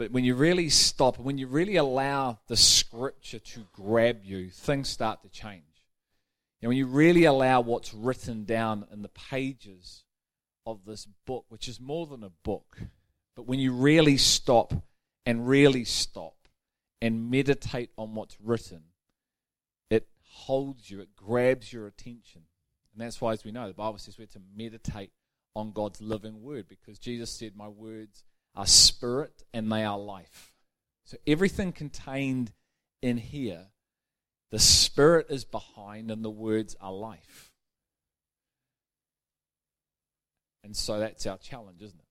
But when you really stop, when you really allow the scripture to grab you, things start to change. And when you really allow what's written down in the pages of this book, which is more than a book, but when you really stop and really stop and meditate on what's written, it holds you, it grabs your attention. And that's why, as we know, the Bible says we're to meditate on God's living word because Jesus said, My words are spirit and they are life. So everything contained in here, the spirit is behind and the words are life. And so that's our challenge, isn't it?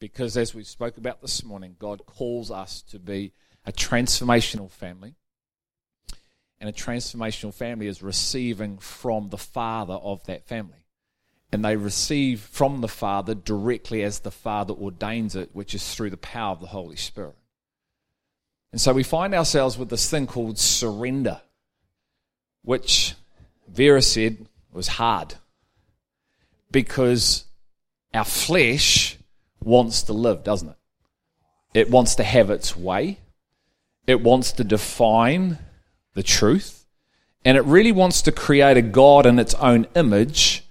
Because as we spoke about this morning, God calls us to be a transformational family. And a transformational family is receiving from the father of that family. And they receive from the Father directly as the Father ordains it, which is through the power of the Holy Spirit. And so we find ourselves with this thing called surrender, which Vera said was hard because our flesh wants to live, doesn't it? It wants to have its way. It wants to define the truth. And it really wants to create a God in its own image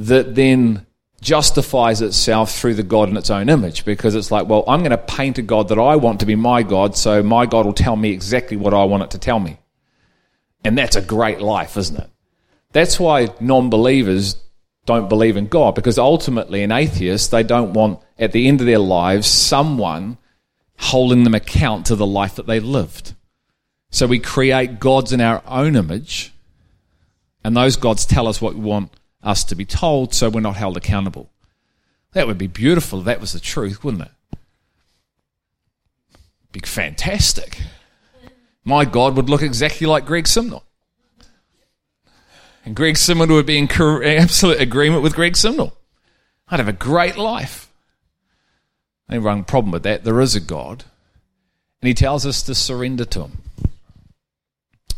that then justifies itself through the God in its own image because it's like, well, I'm going to paint a God that I want to be my God, so my God will tell me exactly what I want it to tell me. And that's a great life, isn't it? That's why non believers don't believe in God because ultimately, an atheist, they don't want at the end of their lives someone holding them account to the life that they lived. So we create gods in our own image, and those gods tell us what we want us to be told so we're not held accountable. That would be beautiful if that was the truth, wouldn't it? Be fantastic. My God would look exactly like Greg Simnor. And Greg Simnor would be in absolute agreement with Greg Simnor. I'd have a great life. Only one problem with that, there is a God. And he tells us to surrender to him.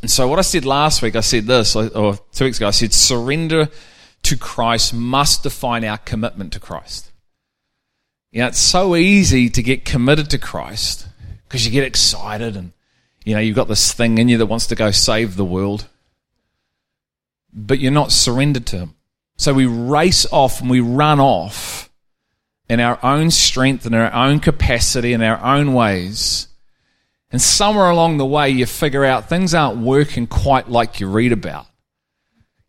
And so what I said last week, I said this, or two weeks ago, I said surrender to Christ must define our commitment to Christ. You know, it's so easy to get committed to Christ because you get excited and, you know, you've got this thing in you that wants to go save the world, but you're not surrendered to Him. So we race off and we run off in our own strength and our own capacity and our own ways. And somewhere along the way, you figure out things aren't working quite like you read about.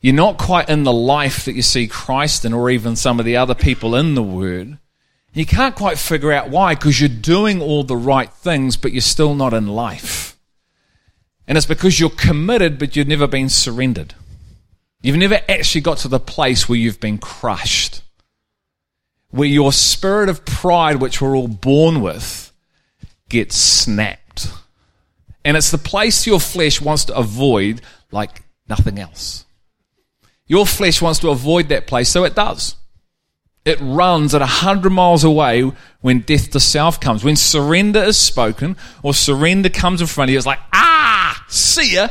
You're not quite in the life that you see Christ in, or even some of the other people in the Word. You can't quite figure out why, because you're doing all the right things, but you're still not in life. And it's because you're committed, but you've never been surrendered. You've never actually got to the place where you've been crushed. Where your spirit of pride, which we're all born with, gets snapped. And it's the place your flesh wants to avoid like nothing else. Your flesh wants to avoid that place, so it does. It runs at 100 miles away when death to self comes. When surrender is spoken or surrender comes in front of you, it's like, ah, see ya.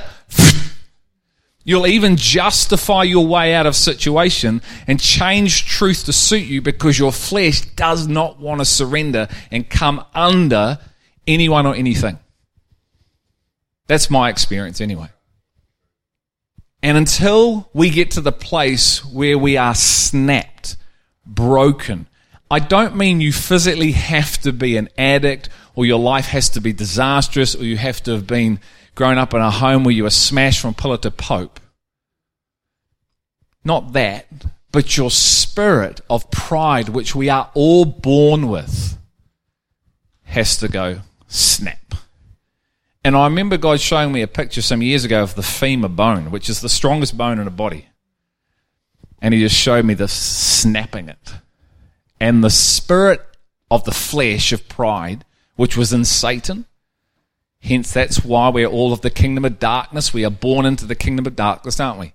You'll even justify your way out of situation and change truth to suit you because your flesh does not want to surrender and come under anyone or anything. That's my experience anyway. And until we get to the place where we are snapped, broken, I don't mean you physically have to be an addict or your life has to be disastrous or you have to have been grown up in a home where you were smashed from pillar to pope. Not that, but your spirit of pride, which we are all born with, has to go snap. And I remember God showing me a picture some years ago of the femur bone, which is the strongest bone in a body. And he just showed me this snapping it. And the spirit of the flesh of pride, which was in Satan, hence that's why we're all of the kingdom of darkness. We are born into the kingdom of darkness, aren't we?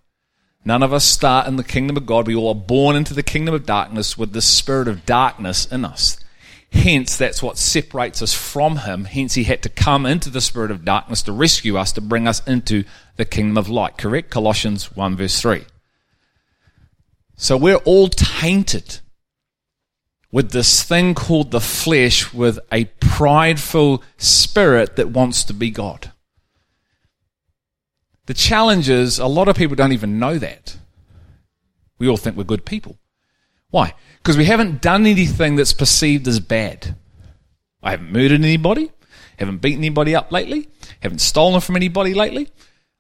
None of us start in the kingdom of God. We all are born into the kingdom of darkness with the spirit of darkness in us. Hence, that's what separates us from him. Hence, he had to come into the spirit of darkness to rescue us, to bring us into the kingdom of light. Correct? Colossians 1 verse 3. So we're all tainted. with this thing called the flesh with a prideful spirit that wants to be God. The challenge is a lot of people don't even know that. We all think we're good people. Why? Because we haven't done anything that's perceived as bad. I haven't murdered anybody, haven't beaten anybody up lately, haven't stolen from anybody lately.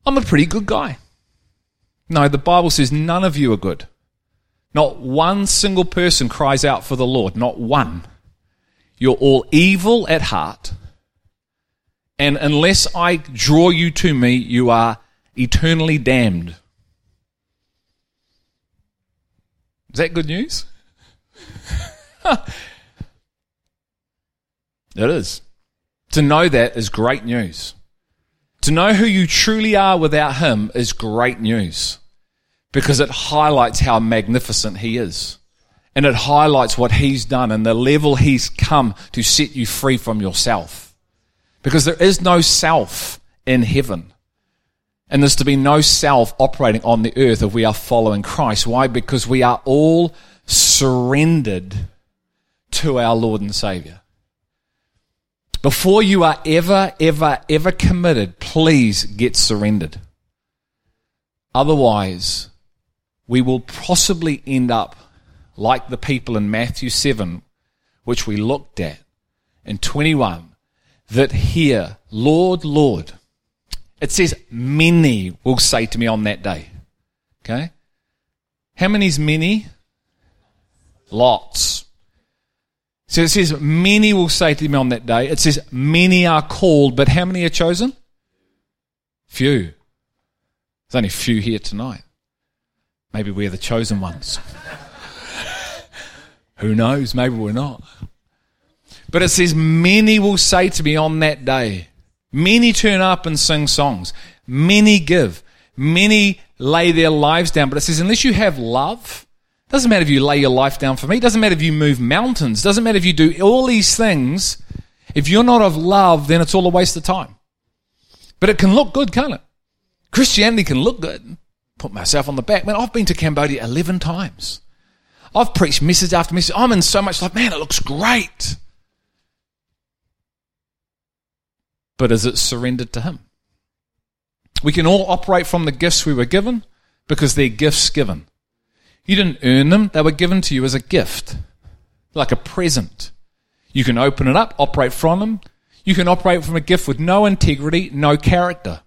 I'm a pretty good guy. No, the Bible says none of you are good. Not one single person cries out for the Lord. Not one. You're all evil at heart. And unless I draw you to me, you are eternally damned. Is that good news? it is. To know that is great news. To know who you truly are without Him is great news because it highlights how magnificent He is. And it highlights what He's done and the level He's come to set you free from yourself. Because there is no self in heaven. And there's to be no self operating on the earth if we are following Christ. Why? Because we are all surrendered to our Lord and Savior. Before you are ever, ever, ever committed, please get surrendered. Otherwise, we will possibly end up like the people in Matthew 7, which we looked at in 21, that hear, Lord, Lord. It says, many will say to me on that day. Okay? How many is many? Lots. So it says, many will say to me on that day. It says, many are called, but how many are chosen? Few. There's only few here tonight. Maybe we're the chosen ones. Who knows? Maybe we're not. But it says, many will say to me on that day. Many turn up and sing songs. Many give. Many lay their lives down. But it says, unless you have love, doesn't matter if you lay your life down for me. Doesn't matter if you move mountains. Doesn't matter if you do all these things. If you're not of love, then it's all a waste of time. But it can look good, can't it? Christianity can look good. Put myself on the back. Man, I've been to Cambodia 11 times. I've preached message after message. I'm in so much like, man, it looks great. But is it surrendered to Him? We can all operate from the gifts we were given because they're gifts given. You didn't earn them, they were given to you as a gift, like a present. You can open it up, operate from them. You can operate from a gift with no integrity, no character.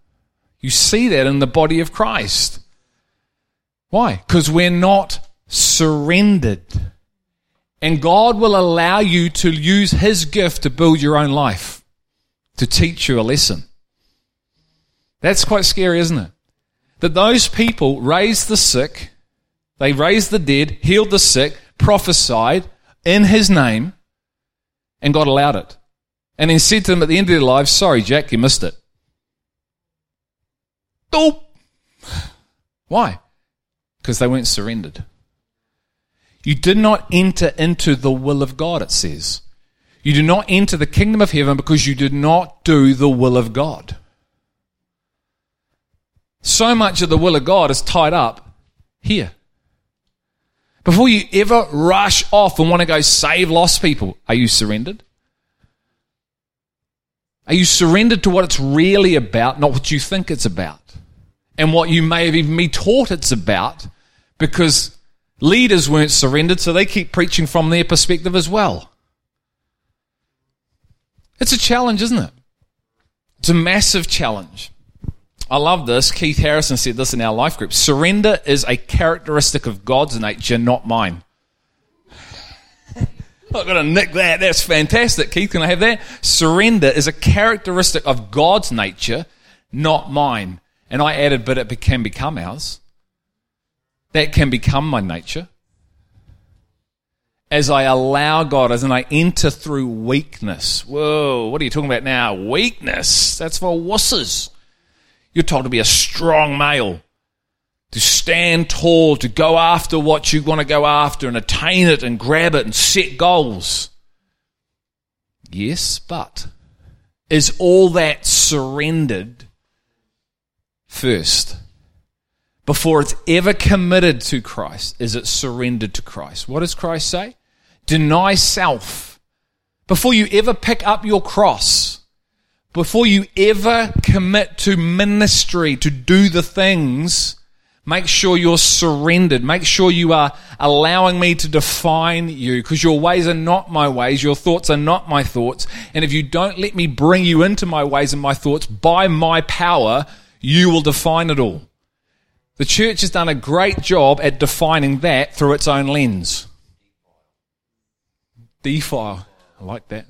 You see that in the body of Christ. Why? Because we're not surrendered. And God will allow you to use His gift to build your own life, to teach you a lesson. That's quite scary, isn't it? That those people raised the sick, they raised the dead, healed the sick, prophesied in his name, and God allowed it. And then said to them at the end of their lives, Sorry, Jack, you missed it. Dope. Why? Because they weren't surrendered. You did not enter into the will of God, it says. You do not enter the kingdom of heaven because you did not do the will of God. So much of the will of God is tied up here. Before you ever rush off and want to go save lost people, are you surrendered? Are you surrendered to what it's really about, not what you think it's about? And what you may have even been taught it's about because leaders weren't surrendered, so they keep preaching from their perspective as well. It's a challenge, isn't it? It's a massive challenge. I love this. Keith Harrison said this in our life group. Surrender is a characteristic of God's nature, not mine. I've got to nick that. That's fantastic. Keith, can I have that? Surrender is a characteristic of God's nature, not mine. And I added, but it can become ours. That can become my nature. As I allow God, as and I enter through weakness. Whoa, what are you talking about now? Weakness. That's for wusses. You're told to be a strong male, to stand tall, to go after what you want to go after and attain it and grab it and set goals. Yes, but is all that surrendered first? Before it's ever committed to Christ, is it surrendered to Christ? What does Christ say? Deny self, before you ever pick up your cross, before you ever commit to ministry, to do the things, make sure you're surrendered. Make sure you are allowing me to define you because your ways are not my ways. Your thoughts are not my thoughts. And if you don't let me bring you into my ways and my thoughts by my power, you will define it all. The church has done a great job at defining that through its own lens. Defile. I like that.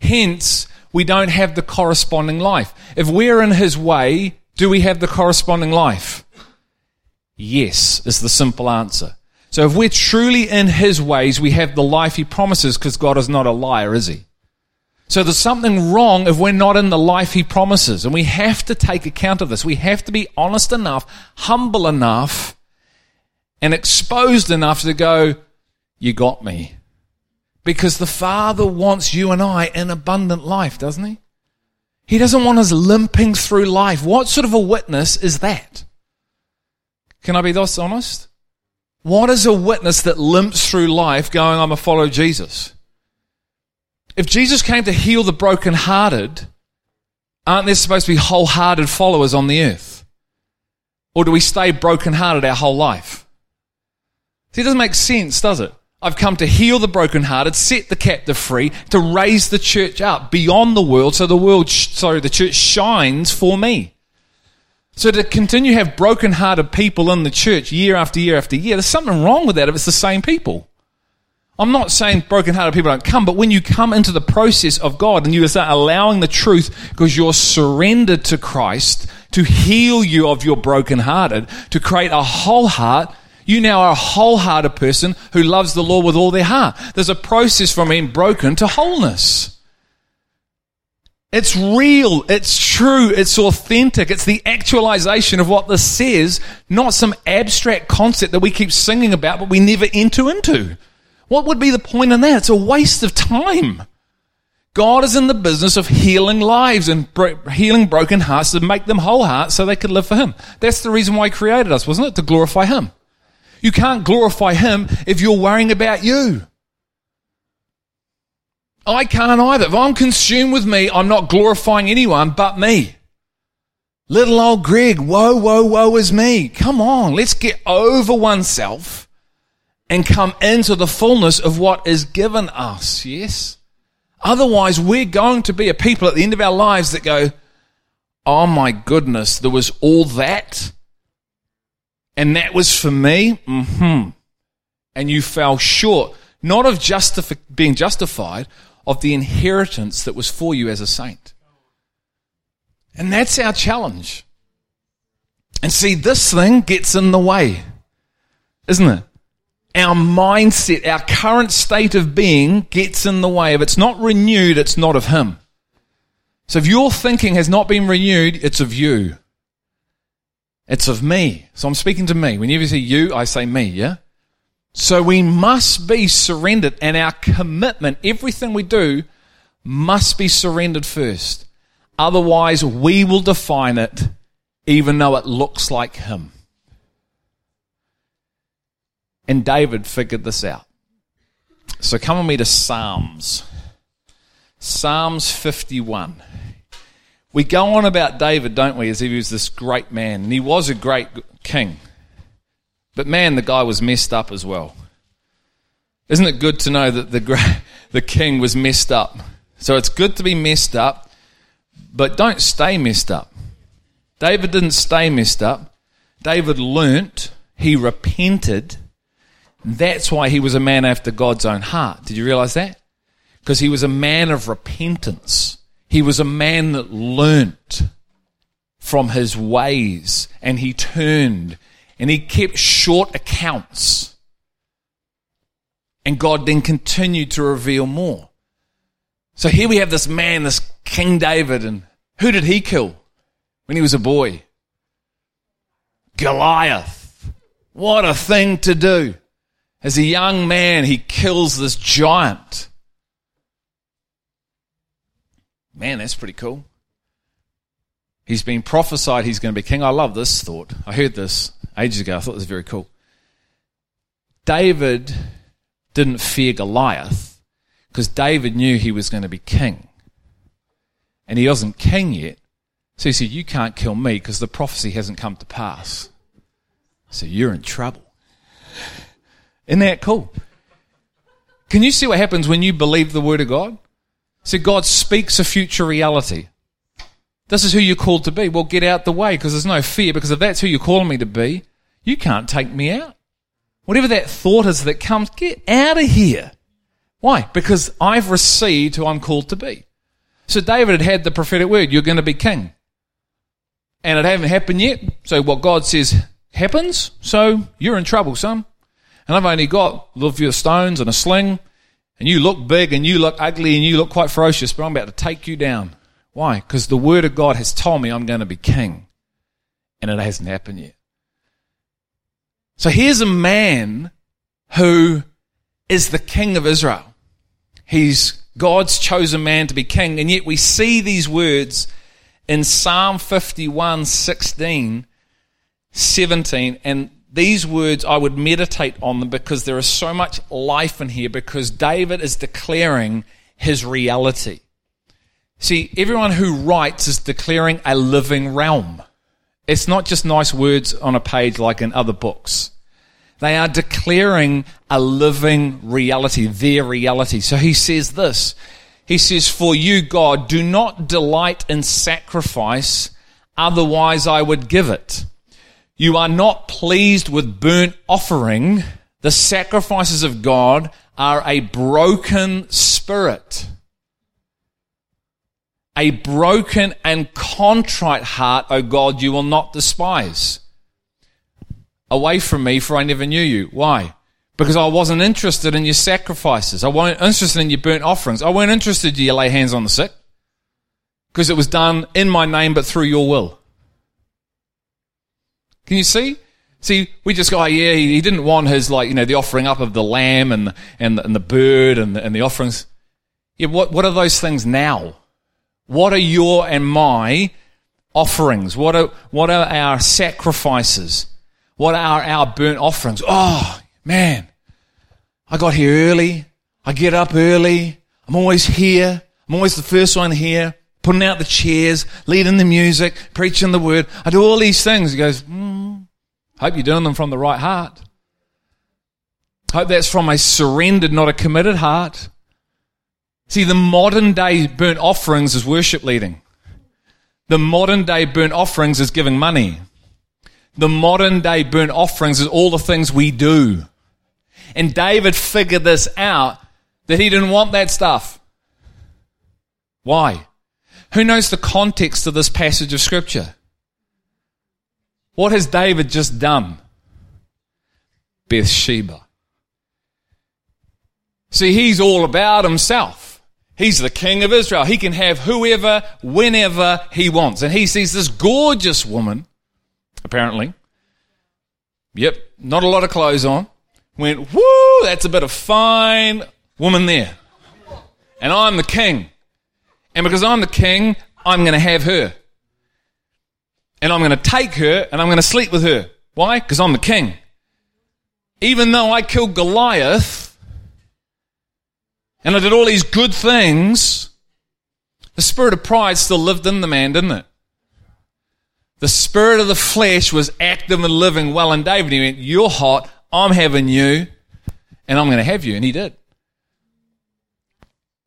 Hence, we don't have the corresponding life. If we're in His way, do we have the corresponding life? Yes, is the simple answer. So if we're truly in His ways, we have the life He promises because God is not a liar, is He? So there's something wrong if we're not in the life He promises. And we have to take account of this. We have to be honest enough, humble enough, and exposed enough to go, You got me. Because the Father wants you and I an abundant life, doesn't He? He doesn't want us limping through life. What sort of a witness is that? Can I be thus honest? What is a witness that limps through life going, I'm a follower of Jesus? If Jesus came to heal the brokenhearted, aren't there supposed to be wholehearted followers on the earth? Or do we stay brokenhearted our whole life? See, it doesn't make sense, does it? I've come to heal the brokenhearted, set the captive free, to raise the church up beyond the world so the world, sorry, the church shines for me. So to continue to have brokenhearted people in the church year after year after year, there's something wrong with that if it's the same people. I'm not saying brokenhearted people don't come, but when you come into the process of God and you start allowing the truth because you're surrendered to Christ to heal you of your brokenhearted, to create a whole heart, you now are a wholehearted person who loves the Lord with all their heart. There's a process from being broken to wholeness. It's real, it's true, it's authentic, it's the actualization of what this says, not some abstract concept that we keep singing about but we never enter into. What would be the point in that? It's a waste of time. God is in the business of healing lives and bro- healing broken hearts to make them whole hearts so they could live for Him. That's the reason why He created us, wasn't it? To glorify Him. You can't glorify Him if you're worrying about you. I can't either. If I'm consumed with me, I'm not glorifying anyone but me. Little old Greg, whoa, whoa, whoa is me. Come on, let's get over oneself and come into the fullness of what is given us, yes? Otherwise, we're going to be a people at the end of our lives that go, oh my goodness, there was all that, and that was for me? Mm-hmm. And you fell short, not of being justified, of the inheritance that was for you as a saint. And that's our challenge. And see, this thing gets in the way, isn't it? Our mindset, our current state of being gets in the way. If it's not renewed, it's not of Him. So if your thinking has not been renewed, it's of you. It's of me. So I'm speaking to me. Whenever you say you, I say me, yeah? So we must be surrendered, and our commitment, everything we do, must be surrendered first. Otherwise, we will define it even though it looks like Him. And David figured this out. So come with me to Psalms. Psalms 51. We go on about David, don't we, as if he was this great man. And he was a great king. But man, the guy was messed up as well. Isn't it good to know that the, the king was messed up? So it's good to be messed up, but don't stay messed up. David didn't stay messed up. David learnt, he repented. That's why he was a man after God's own heart. Did you realize that? Because he was a man of repentance. He was a man that learnt from his ways and he turned and he kept short accounts. And God then continued to reveal more. So here we have this man, this King David, and who did he kill when he was a boy? Goliath. What a thing to do. As a young man, he kills this giant. Man, that's pretty cool. He's been prophesied he's going to be king. I love this thought. I heard this ages ago. I thought it was very cool. David didn't fear Goliath because David knew he was going to be king. And he wasn't king yet. So he said, You can't kill me because the prophecy hasn't come to pass. So you're in trouble. Isn't that cool? Can you see what happens when you believe the word of God? So God speaks a future reality. This is who you're called to be. Well, get out the way because there's no fear because if that's who you're calling me to be, you can't take me out. Whatever that thought is that comes, get out of here. Why? Because I've received who I'm called to be. So David had had the prophetic word, you're going to be king. And it hasn't happened yet. So what God says happens. So you're in trouble, son. And I've only got a few stones and a sling. And you look big and you look ugly and you look quite ferocious, but I'm about to take you down. Why? Because the word of God has told me I'm going to be king. And it hasn't happened yet. So here's a man who is the king of Israel. He's God's chosen man to be king. And yet we see these words in Psalm 51, 16, 17. And these words, I would meditate on them because there is so much life in here because David is declaring his reality. See, everyone who writes is declaring a living realm. It's not just nice words on a page like in other books. They are declaring a living reality, their reality. So he says this. He says, For you, God, do not delight in sacrifice, otherwise I would give it. You are not pleased with burnt offering. The sacrifices of God are a broken spirit a broken and contrite heart, O God, you will not despise. Away from me, for I never knew you. Why? Because I wasn't interested in your sacrifices. I wasn't interested in your burnt offerings. I weren't interested in you lay hands on the sick. Because it was done in my name, but through your will. Can you see? See, we just go, oh, yeah, he didn't want his, like, you know, the offering up of the lamb and, and, and the bird and, and the offerings. Yeah, what, what are those things now? What are your and my offerings? What are, what are our sacrifices? What are our burnt offerings? Oh, man. I got here early. I get up early. I'm always here. I'm always the first one here, putting out the chairs, leading the music, preaching the word. I do all these things. He goes, mm, hope you're doing them from the right heart. Hope that's from a surrendered, not a committed heart. See, the modern day burnt offerings is worship leading. The modern day burnt offerings is giving money. The modern day burnt offerings is all the things we do. And David figured this out that he didn't want that stuff. Why? Who knows the context of this passage of scripture? What has David just done? Bathsheba. See, he's all about himself. He's the king of Israel. He can have whoever, whenever he wants. And he sees this gorgeous woman, apparently. Yep, not a lot of clothes on. Went, whoo, that's a bit of fine woman there. And I'm the king. And because I'm the king, I'm going to have her. And I'm going to take her and I'm going to sleep with her. Why? Because I'm the king. Even though I killed Goliath, and I did all these good things, the spirit of pride still lived in the man, didn't it? The spirit of the flesh was active and living well in David. He went, You're hot, I'm having you, and I'm going to have you. And he did.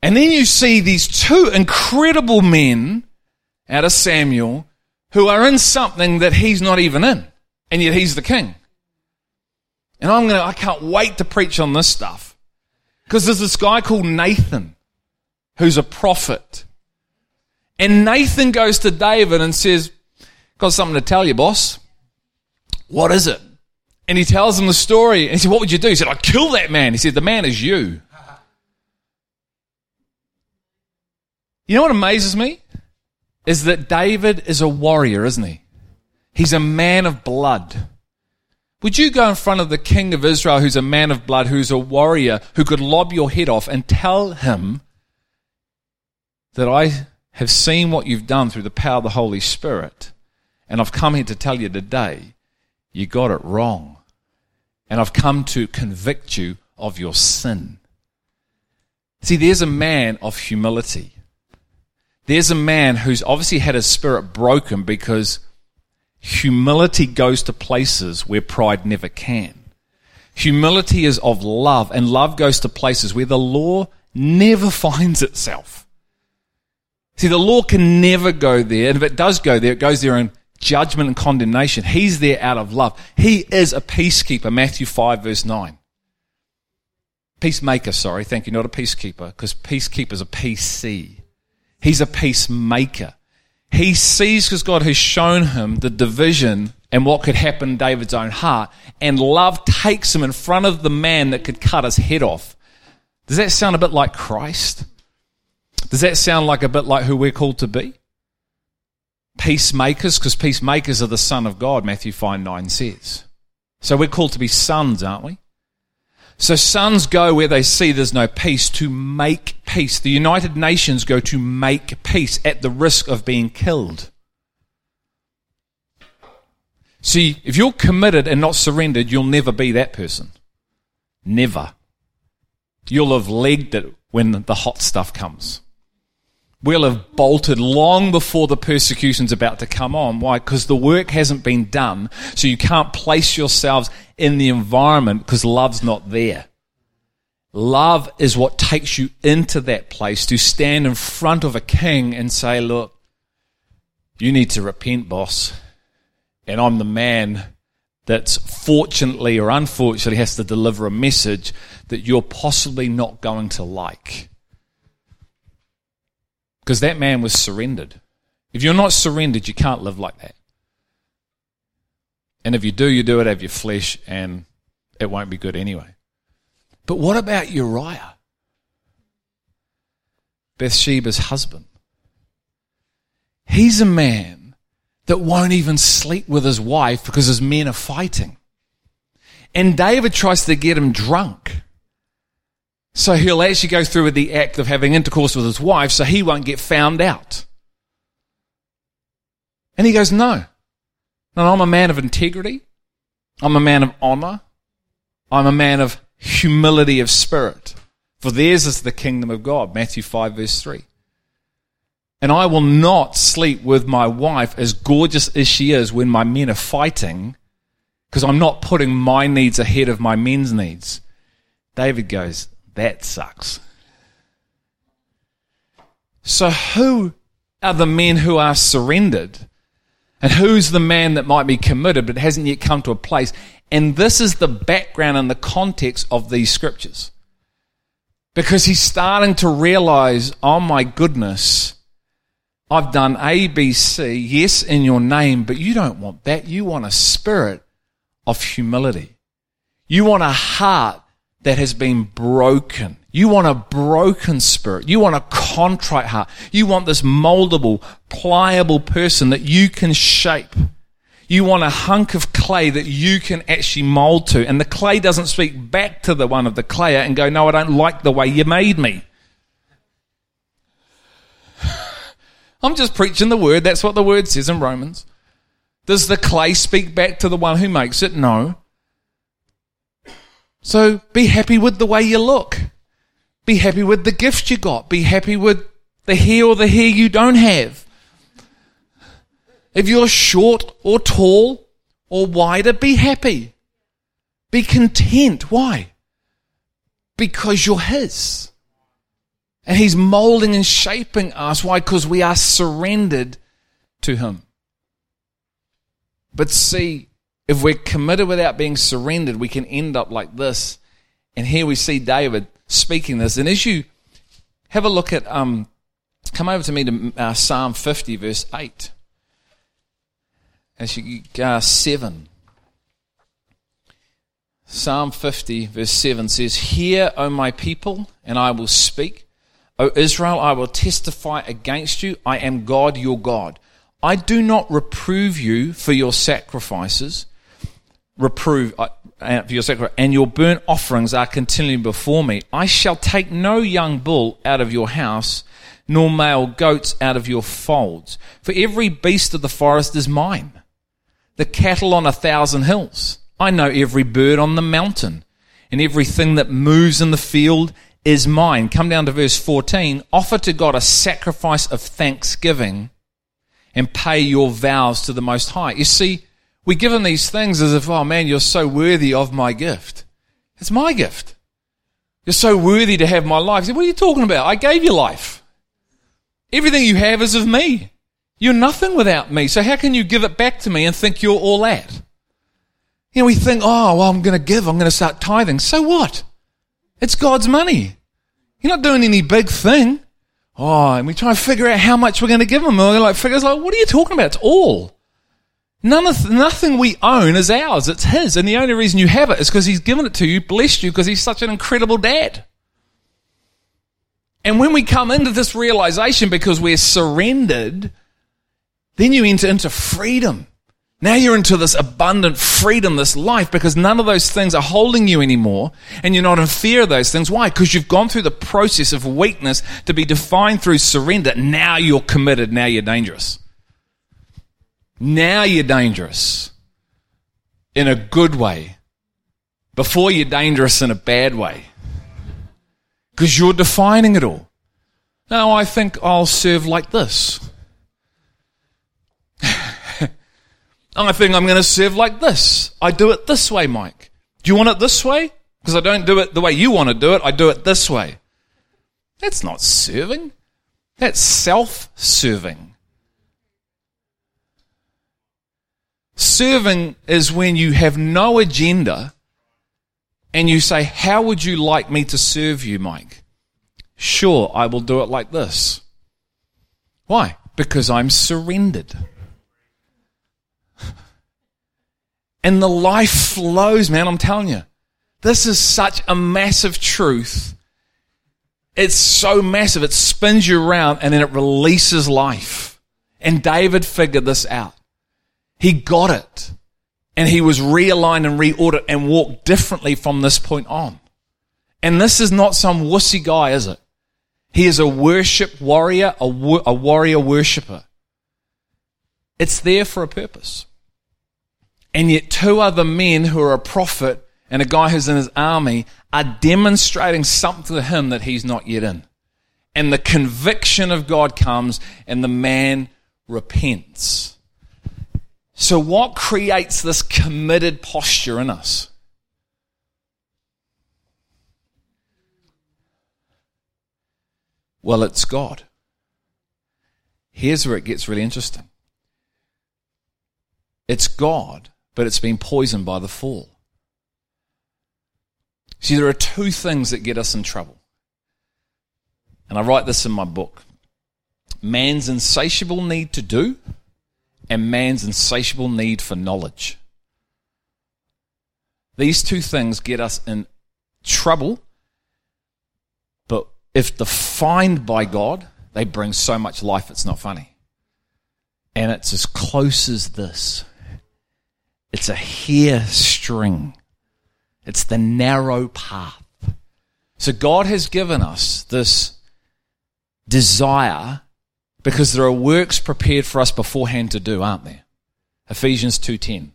And then you see these two incredible men out of Samuel who are in something that he's not even in, and yet he's the king. And I'm to, I can't wait to preach on this stuff. Because there's this guy called Nathan who's a prophet. And Nathan goes to David and says, Got something to tell you, boss. What is it? And he tells him the story. And he said, What would you do? He said, I'd kill that man. He said, The man is you. You know what amazes me? Is that David is a warrior, isn't he? He's a man of blood. Would you go in front of the king of Israel, who's a man of blood, who's a warrior, who could lob your head off, and tell him that I have seen what you've done through the power of the Holy Spirit, and I've come here to tell you today, you got it wrong. And I've come to convict you of your sin. See, there's a man of humility. There's a man who's obviously had his spirit broken because humility goes to places where pride never can. Humility is of love, and love goes to places where the law never finds itself. See, the law can never go there, and if it does go there, it goes there in judgment and condemnation. He's there out of love. He is a peacekeeper, Matthew 5, verse 9. Peacemaker, sorry, thank you, not a peacekeeper, because peacekeeper's are PC. He's a peacemaker. He sees because God has shown him the division and what could happen in David's own heart, and love takes him in front of the man that could cut his head off. Does that sound a bit like Christ? Does that sound like a bit like who we're called to be? Peacemakers, because peacemakers are the Son of God, Matthew 5 9 says. So we're called to be sons, aren't we? So sons go where they see there's no peace to make peace. The United Nations go to make peace at the risk of being killed. See, if you're committed and not surrendered, you'll never be that person. Never. You'll have legged it when the hot stuff comes. We'll have bolted long before the persecution's about to come on. Why? Because the work hasn't been done, so you can't place yourselves in the environment because love's not there. Love is what takes you into that place to stand in front of a king and say, Look, you need to repent, boss and I'm the man that's fortunately or unfortunately has to deliver a message that you're possibly not going to like. Because that man was surrendered. If you're not surrendered, you can't live like that. And if you do, you do it out of your flesh and it won't be good anyway. But what about Uriah? Bathsheba's husband. He's a man that won't even sleep with his wife because his men are fighting. And David tries to get him drunk. So he'll actually go through with the act of having intercourse with his wife so he won't get found out. And he goes, No. No, I'm a man of integrity. I'm a man of honor. I'm a man of humility of spirit. For theirs is the kingdom of God. Matthew 5, verse 3. And I will not sleep with my wife, as gorgeous as she is, when my men are fighting, because I'm not putting my needs ahead of my men's needs. David goes, That sucks. So, who are the men who are surrendered? And who's the man that might be committed but hasn't yet come to a place? And this is the background and the context of these scriptures. Because he's starting to realize, oh my goodness, I've done A, B, C, yes, in your name, but you don't want that. You want a spirit of humility. You want a heart that has been broken. You want a broken spirit. You want a contrite heart. You want this moldable, pliable person that you can shape. You want a hunk of clay that you can actually mold to. And the clay doesn't speak back to the one of the clay and go, No, I don't like the way you made me. I'm just preaching the word. That's what the word says in Romans. Does the clay speak back to the one who makes it? No. So be happy with the way you look. Be happy with the gift you got. Be happy with the hair or the hair you don't have. If you're short or tall or wider, be happy. Be content. Why? Because you're His. And He's molding and shaping us. Why? Because we are surrendered to Him. But see, if we're committed without being surrendered, we can end up like this. And here we see David speaking this. And as you have a look at, um, come over to me to uh, Psalm 50, verse 8. As you uh, 7. Psalm 50, verse 7 says, Hear, O my people, and I will speak. O Israel, I will testify against you. I am God, your God. I do not reprove you for your sacrifices, reprove uh, for your sacrifice, and your burnt offerings are continually before me. I shall take no young bull out of your house, nor male goats out of your folds. For every beast of the forest is mine, the cattle on a thousand hills. I know every bird on the mountain and everything that moves in the field is mine. Come down to verse 14. Offer to God a sacrifice of thanksgiving and pay your vows to the Most High. You see, we give him these things as if, oh man, you're so worthy of my gift. It's my gift. You're so worthy to have my life. What are you talking about? I gave you life. Everything you have is of me. You're nothing without me. So how can you give it back to me and think you're all that? You know, we think, oh, well, I'm going to give. I'm going to start tithing. So what? It's God's money. You're not doing any big thing. Oh, and we try and figure out how much we're going to give him. And we're like, figures like, what are you talking about? It's all. None of, nothing we own is ours. It's his. And the only reason you have it is because he's given it to you, blessed you, because he's such an incredible dad. And when we come into this realization because we're surrendered, then you enter into freedom. Now you're into this abundant freedom, this life, because none of those things are holding you anymore, and you're not in fear of those things. Why? Because you've gone through the process of weakness to be defined through surrender. Now you're committed. Now you're dangerous. Now you're dangerous in a good way. Before you're dangerous in a bad way. Because you're defining it all. Now I think I'll serve like this. I think I'm going to serve like this. I do it this way, Mike. Do you want it this way? Because I don't do it the way you want to do it. I do it this way. That's not serving. That's self-serving. Serving is when you have no agenda and you say, how would you like me to serve you, Mike? Sure, I will do it like this. Why? Because I'm surrendered. And the life flows, man, I'm telling you. This is such a massive truth. It's so massive. It spins you around and then it releases life. And David figured this out. He got it. And he was realigned and reordered and walked differently from this point on. And this is not some wussy guy, is it? He is a worship warrior, a, a warrior worshiper. It's there for a purpose. And yet, two other men who are a prophet and a guy who's in his army are demonstrating something to him that he's not yet in. And the conviction of God comes, and the man repents. So, what creates this committed posture in us? Well, it's God. Here's where it gets really interesting it's God but it's been poisoned by the fall. See, there are two things that get us in trouble. And I write this in my book man's insatiable need to do, and man's insatiable need for knowledge. These two things get us in trouble, but if defined by God, they bring so much life it's not funny. And it's as close as this. It's a hair string. It's the narrow path. So God has given us this desire because there are works prepared for us beforehand to do, aren't there? Ephesians 2:10.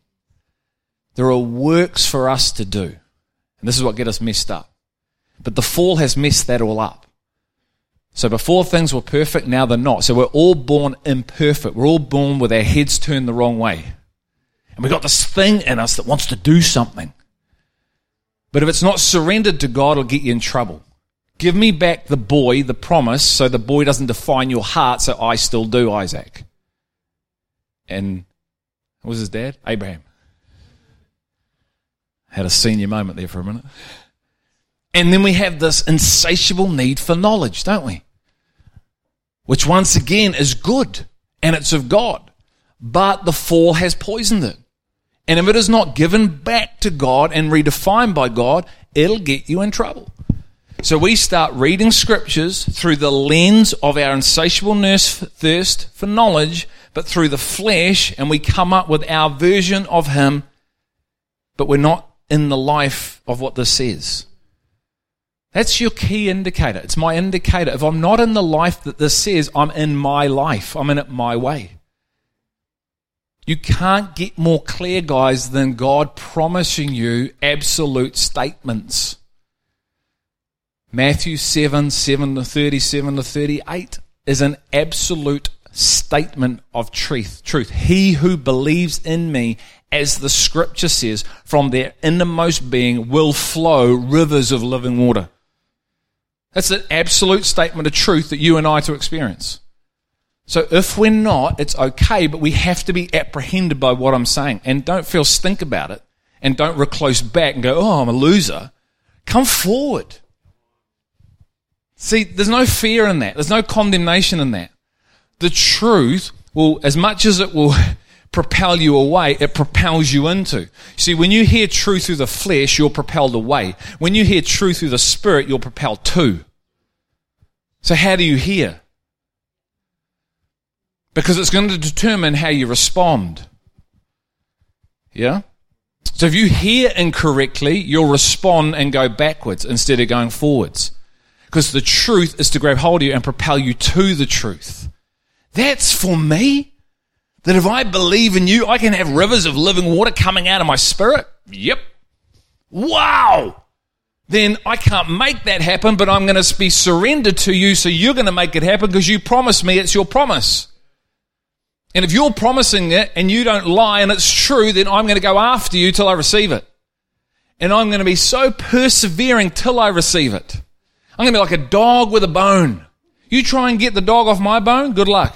There are works for us to do. And this is what get us messed up. But the fall has messed that all up. So before things were perfect, now they're not. So we're all born imperfect. We're all born with our heads turned the wrong way. And we've got this thing in us that wants to do something. But if it's not surrendered to God, it'll get you in trouble. Give me back the boy, the promise, so the boy doesn't define your heart, so I still do, Isaac. And what was his dad? Abraham. Had a senior moment there for a minute. And then we have this insatiable need for knowledge, don't we? Which once again is good and it's of God. But the fall has poisoned it. And if it is not given back to God and redefined by God, it'll get you in trouble. So we start reading scriptures through the lens of our insatiable thirst for knowledge, but through the flesh, and we come up with our version of Him, but we're not in the life of what this says. That's your key indicator. It's my indicator. If I'm not in the life that this says, I'm in my life. I'm in it my way. You can't get more clear, guys, than God promising you absolute statements. Matthew 7 7 to 37 to 38 is an absolute statement of truth. Truth. He who believes in me, as the scripture says, from their innermost being will flow rivers of living water. That's an absolute statement of truth that you and I to experience. So if we're not, it's okay, but we have to be apprehended by what I'm saying. And don't feel stink about it. And don't reclose back and go, oh, I'm a loser. Come forward. See, there's no fear in that. There's no condemnation in that. The truth will, as much as it will propel you away, it propels you into. See, when you hear truth through the flesh, you're propelled away. When you hear truth through the spirit, you're propelled to. So how do you hear? Because it's going to determine how you respond. Yeah? So if you hear incorrectly, you'll respond and go backwards instead of going forwards. Because the truth is to grab hold of you and propel you to the truth. That's for me. That if I believe in you, I can have rivers of living water coming out of my spirit. Yep. Wow then I can't make that happen, but I'm going to be surrendered to you, so you're going to make it happen because you promised me it's your promise. And if you're promising it and you don't lie and it's true, then I'm going to go after you till I receive it. And I'm going to be so persevering till I receive it. I'm going to be like a dog with a bone. You try and get the dog off my bone, good luck.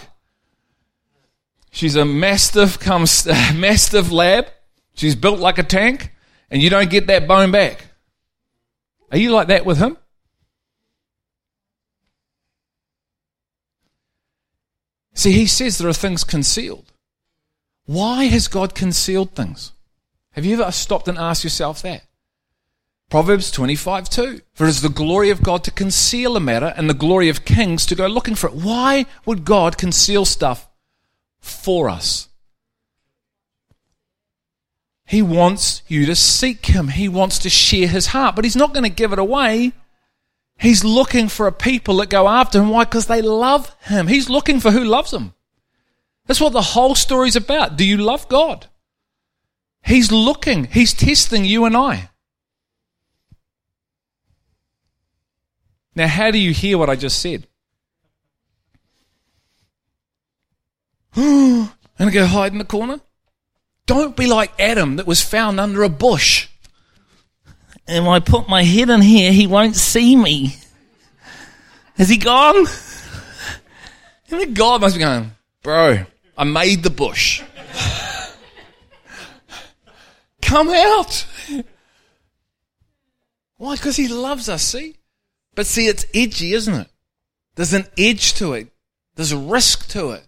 She's a mastiff comes mastiff lab. She's built like a tank, and you don't get that bone back. Are you like that with him? See, he says there are things concealed. Why has God concealed things? Have you ever stopped and asked yourself that? Proverbs 25 2. For it is the glory of God to conceal a matter and the glory of kings to go looking for it. Why would God conceal stuff for us? He wants you to seek Him. He wants to share His heart, but He's not going to give it away. He's looking for a people that go after Him. Why? Because they love Him. He's looking for who loves Him. That's what the whole story's about. Do you love God? He's looking, He's testing you and I. Now, how do you hear what I just said? And to go hide in the corner? Don't be like Adam that was found under a bush. If I put my head in here, he won't see me. Has he gone? And God must be going, bro, I made the bush. Come out. Why? Because he loves us, see? But see, it's edgy, isn't it? There's an edge to it. There's a risk to it.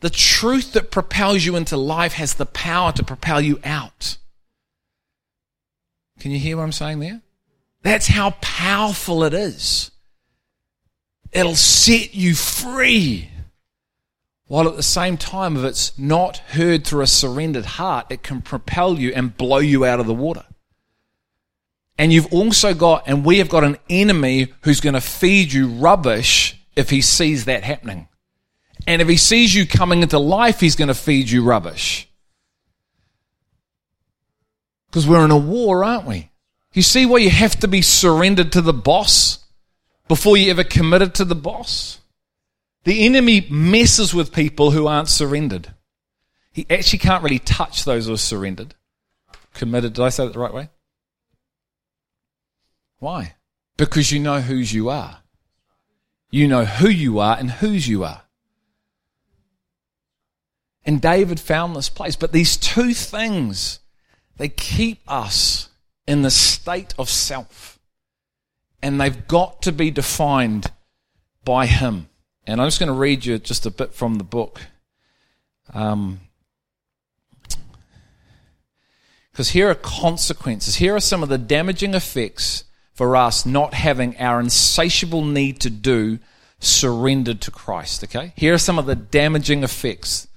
The truth that propels you into life has the power to propel you out. Can you hear what I'm saying there? That's how powerful it is. It'll set you free. While at the same time, if it's not heard through a surrendered heart, it can propel you and blow you out of the water. And you've also got, and we have got an enemy who's going to feed you rubbish if he sees that happening. And if he sees you coming into life, he's going to feed you rubbish. Because we're in a war, aren't we? You see why you have to be surrendered to the boss before you ever committed to the boss? The enemy messes with people who aren't surrendered. He actually can't really touch those who are surrendered. Committed, did I say that the right way? Why? Because you know whose you are. You know who you are and whose you are. And David found this place. But these two things, they keep us in the state of self. And they've got to be defined by Him. And I'm just going to read you just a bit from the book. Um, because here are consequences. Here are some of the damaging effects for us not having our insatiable need to do surrendered to Christ. Okay? Here are some of the damaging effects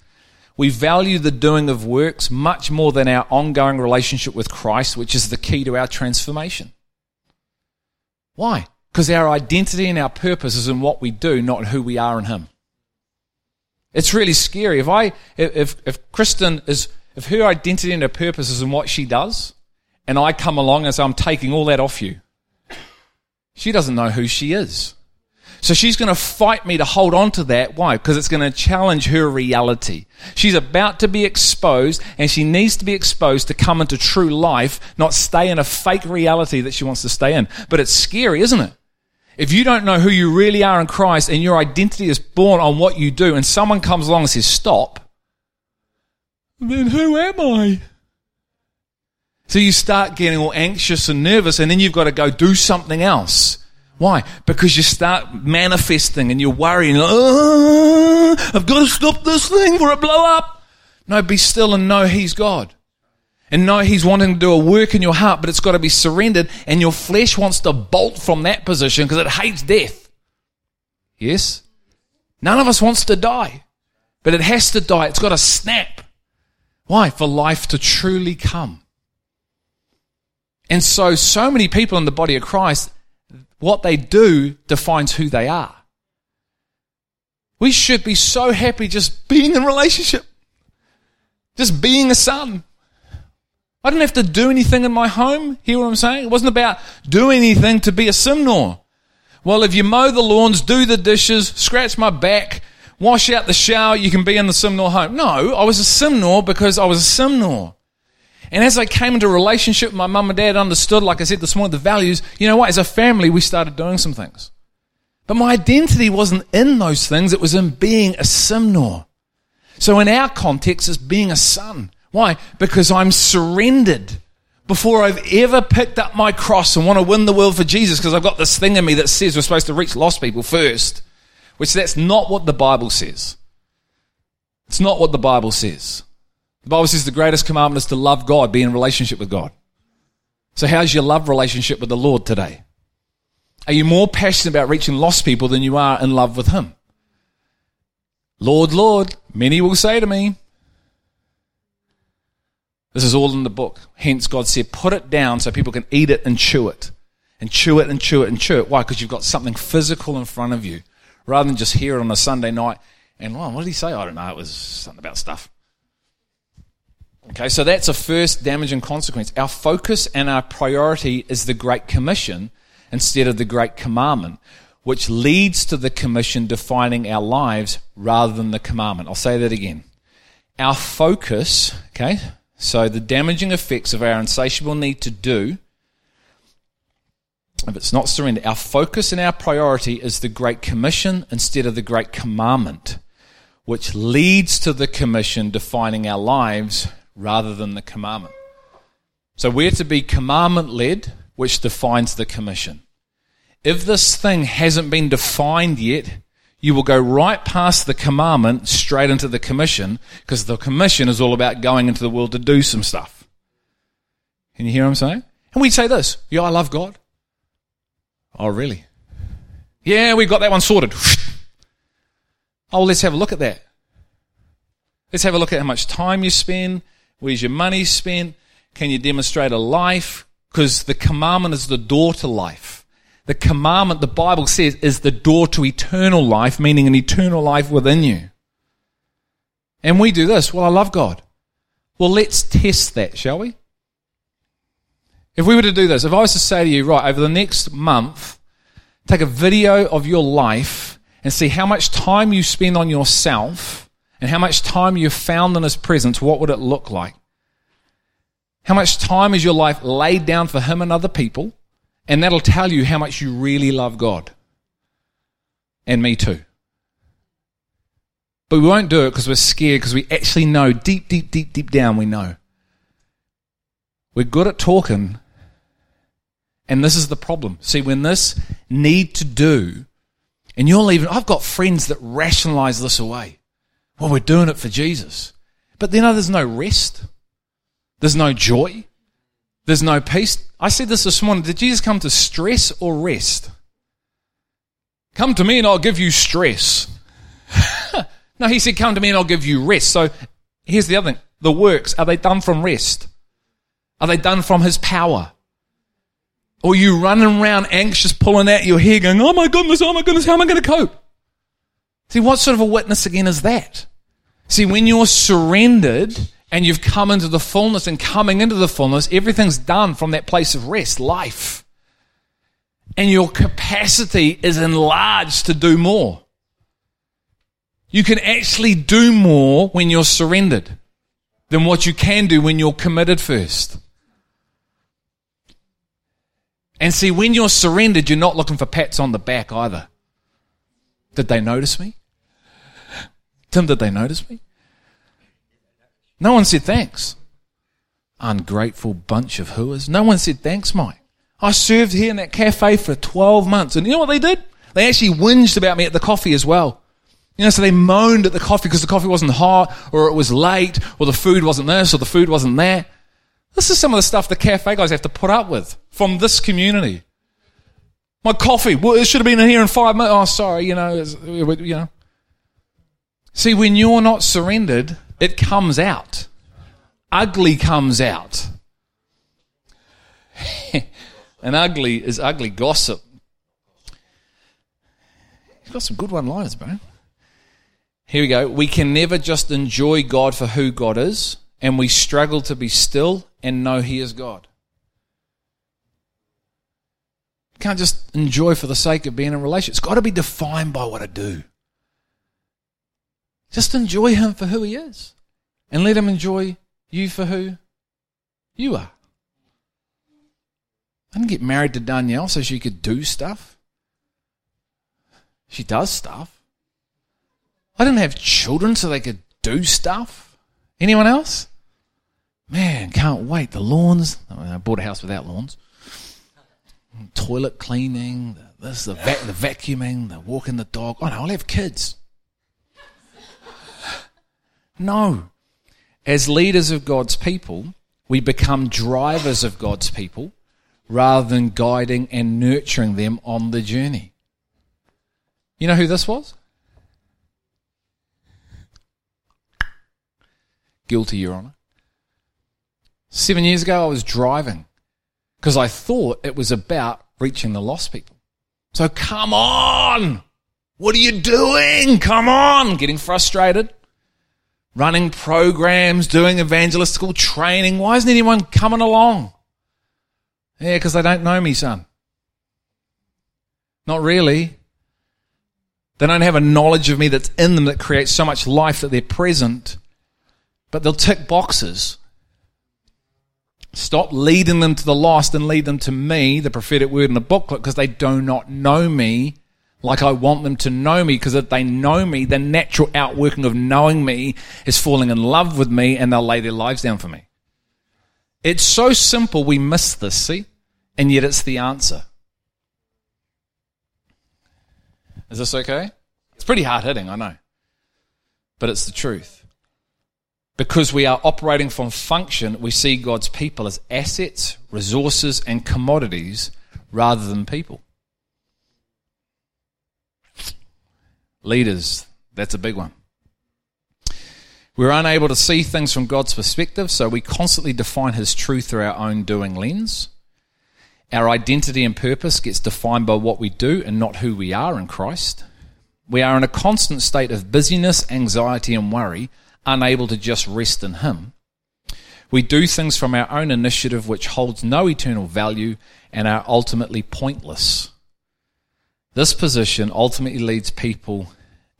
we value the doing of works much more than our ongoing relationship with Christ, which is the key to our transformation. Why? Because our identity and our purpose is in what we do, not who we are in Him. It's really scary. If I, if, if Kristen is, if her identity and her purpose is in what she does, and I come along and say, I'm taking all that off you, she doesn't know who she is. So she's going to fight me to hold on to that. Why? Because it's going to challenge her reality. She's about to be exposed and she needs to be exposed to come into true life, not stay in a fake reality that she wants to stay in. But it's scary, isn't it? If you don't know who you really are in Christ and your identity is born on what you do and someone comes along and says, stop, then who am I? So you start getting all anxious and nervous and then you've got to go do something else. Why? Because you start manifesting and you're worrying, oh, I've got to stop this thing for it blow up. No, be still and know He's God. And know He's wanting to do a work in your heart, but it's got to be surrendered, and your flesh wants to bolt from that position because it hates death. Yes? None of us wants to die, but it has to die. It's got to snap. Why? For life to truly come. And so, so many people in the body of Christ, what they do defines who they are. We should be so happy just being in relationship, just being a son. I didn't have to do anything in my home. Hear what I'm saying? It wasn't about do anything to be a Simnor. Well, if you mow the lawns, do the dishes, scratch my back, wash out the shower, you can be in the Simnor home. No, I was a Simnor because I was a Simnor. And as I came into a relationship my mum and dad, understood, like I said this morning, the values, you know what? As a family, we started doing some things. But my identity wasn't in those things, it was in being a Simnor. So in our context, it's being a son. Why? Because I'm surrendered before I've ever picked up my cross and want to win the world for Jesus because I've got this thing in me that says we're supposed to reach lost people first, which that's not what the Bible says. It's not what the Bible says. The Bible says the greatest commandment is to love God, be in relationship with God. So how's your love relationship with the Lord today? Are you more passionate about reaching lost people than you are in love with Him? Lord, Lord, many will say to me, this is all in the book. Hence, God said, put it down so people can eat it and chew it. And chew it and chew it and chew it. Why? Because you've got something physical in front of you. Rather than just hear it on a Sunday night and, well, what did he say? I don't know. It was something about stuff. Okay, so that's a first damaging consequence. Our focus and our priority is the Great Commission instead of the Great Commandment, which leads to the Commission defining our lives rather than the commandment. I'll say that again. Our focus, okay, so the damaging effects of our insatiable need to do, if it's not surrender, our focus and our priority is the Great Commission instead of the Great Commandment, which leads to the Commission defining our lives rather than the commandment. So we're to be commandment led, which defines the commission. If this thing hasn't been defined yet, you will go right past the commandment straight into the commission because the commission is all about going into the world to do some stuff. Can you hear what I'm saying? And we say this, yeah, I love God. Oh, really? Yeah, we've got that one sorted. Oh, let's have a look at that. Let's have a look at how much time you spend. Where's your money spent? Can you demonstrate a life? Because the commandment is the door to life. The commandment, the Bible says, is the door to eternal life, meaning an eternal life within you. And we do this. Well, I love God. Well, let's test that, shall we? If we were to do this, if I was to say to you, right, over the next month, take a video of your life and see how much time you spend on yourself and how much time you've found in His presence, what would it look like? How much time is your life laid down for Him and other people? And that'll tell you how much you really love God. And me too. But we won't do it because we're scared, because we actually know, deep, deep, deep, deep down, we know. We're good at talking, and this is the problem. See, when this need to do, and you're leaving, I've got friends that rationalize this away. Well, we're doing it for Jesus. But then oh, there's no rest. There's no joy. There's no peace. I said this this morning. Did Jesus come to stress or rest? Come to me and I'll give you stress. no, he said, Come to me and I'll give you rest. So here's the other thing the works, are they done from rest? Are they done from his power? Or you running around anxious, pulling out your hair, going, Oh my goodness, oh my goodness, how am I going to cope? See, what sort of a witness again is that? See, when you're surrendered and you've come into the fullness and coming into the fullness, everything's done from that place of rest, life. And your capacity is enlarged to do more. You can actually do more when you're surrendered than what you can do when you're committed first. And see, when you're surrendered, you're not looking for pats on the back either. Did they notice me? Tim, did they notice me? No one said thanks. Ungrateful bunch of hooers. No one said thanks, Mike. I served here in that cafe for 12 months. And you know what they did? They actually whinged about me at the coffee as well. You know, so they moaned at the coffee because the coffee wasn't hot, or it was late, or the food wasn't this, or the food wasn't that. This is some of the stuff the cafe guys have to put up with from this community. My coffee, well, it should have been here in five minutes. Oh, sorry, you know, you know. See, when you're not surrendered, it comes out. Ugly comes out. and ugly is ugly gossip. You've got some good one liners, bro. Here we go. We can never just enjoy God for who God is, and we struggle to be still and know He is God. Can't just enjoy for the sake of being in a relationship. It's got to be defined by what I do. Just enjoy Him for who He is and let Him enjoy you for who you are. I didn't get married to Danielle so she could do stuff. She does stuff. I didn't have children so they could do stuff. Anyone else? Man, can't wait. The lawns. I bought a house without lawns. Toilet cleaning, this, the, the vacuuming, the walking the dog. Oh no, I'll have kids. No. As leaders of God's people, we become drivers of God's people rather than guiding and nurturing them on the journey. You know who this was? Guilty, Your Honour. Seven years ago, I was driving because I thought it was about reaching the lost people. So come on! What are you doing? Come on! Getting frustrated running programs, doing evangelistical training. Why isn't anyone coming along? Yeah, because they don't know me, son. Not really. They don't have a knowledge of me that's in them that creates so much life that they're present, but they'll tick boxes. Stop leading them to the lost and lead them to me, the prophetic word in the booklet, because they do not know me like I want them to know me, because if they know me, the natural outworking of knowing me is falling in love with me and they'll lay their lives down for me. It's so simple we miss this, see? And yet it's the answer. Is this okay? It's pretty hard hitting, I know. But it's the truth. Because we are operating from function, we see God's people as assets, resources, and commodities rather than people. Leaders, that's a big one. We're unable to see things from God's perspective, so we constantly define His truth through our own doing lens. Our identity and purpose gets defined by what we do and not who we are in Christ. We are in a constant state of busyness, anxiety, and worry, unable to just rest in Him. We do things from our own initiative which holds no eternal value and are ultimately pointless. This position ultimately leads people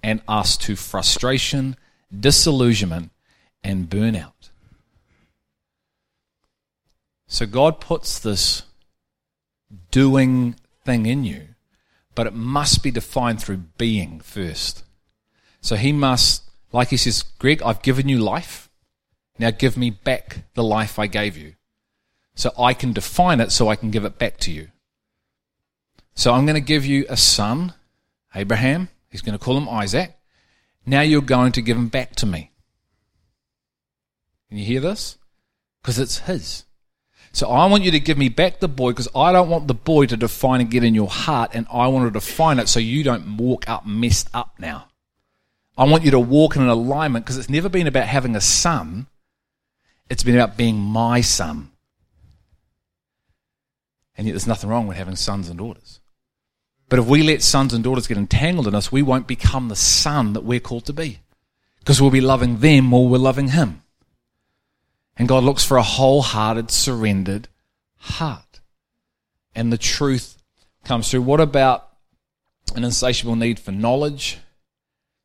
and us to frustration, disillusionment, and burnout. So God puts this doing thing in you, but it must be defined through being first. So He must, like He says, Greg, I've given you life. Now give me back the life I gave you. So I can define it so I can give it back to you. So I'm going to give you a son, Abraham. He's going to call him Isaac. Now you're going to give him back to me. Can you hear this? Because it's his. So I want you to give me back the boy because I don't want the boy to define and get in your heart, and I want to define it so you don't walk up messed up now. I want you to walk in an alignment because it's never been about having a son, it's been about being my son. And yet there's nothing wrong with having sons and daughters. But if we let sons and daughters get entangled in us, we won't become the son that we're called to be. Because we'll be loving them more we're loving Him. And God looks for a wholehearted, surrendered heart. And the truth comes through. What about an insatiable need for knowledge?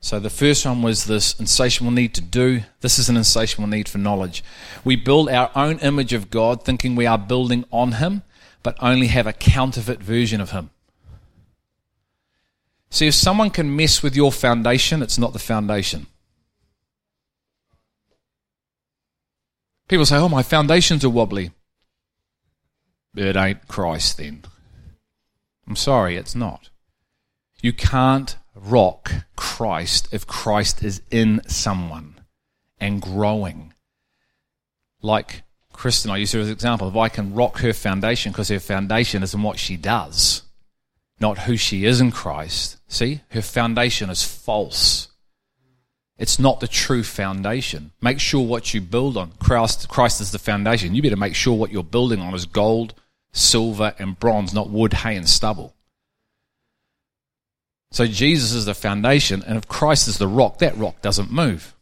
So the first one was this insatiable need to do. This is an insatiable need for knowledge. We build our own image of God thinking we are building on Him, but only have a counterfeit version of Him. See, if someone can mess with your foundation, it's not the foundation. People say, oh, my foundations are wobbly. It ain't Christ then. I'm sorry, it's not. You can't rock Christ if Christ is in someone and growing. Like Kristen, I use her as an example. If I can rock her foundation because her foundation is in what she does, not who she is in Christ. See, her foundation is false. It's not the true foundation. Make sure what you build on. Christ, Christ is the foundation. You better make sure what you're building on is gold, silver, and bronze, not wood, hay, and stubble. So Jesus is the foundation, and if Christ is the rock, that rock doesn't move.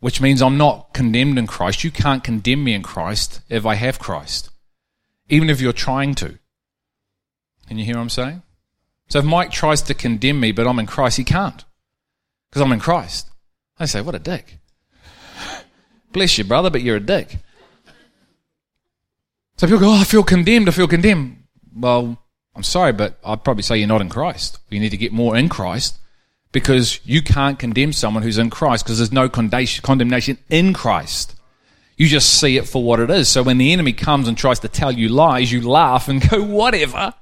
Which means I'm not condemned in Christ. You can't condemn me in Christ if I have Christ, even if you're trying to. Can you hear what I'm saying? So if Mike tries to condemn me, but I'm in Christ, he can't, because I'm in Christ. I say, what a dick. Bless you, brother, but you're a dick. So people go, oh, I feel condemned, I feel condemned. Well, I'm sorry, but I'd probably say you're not in Christ. You need to get more in Christ because you can't condemn someone who's in Christ because there's no condemnation in Christ. You just see it for what it is. So when the enemy comes and tries to tell you lies, you laugh and go, whatever.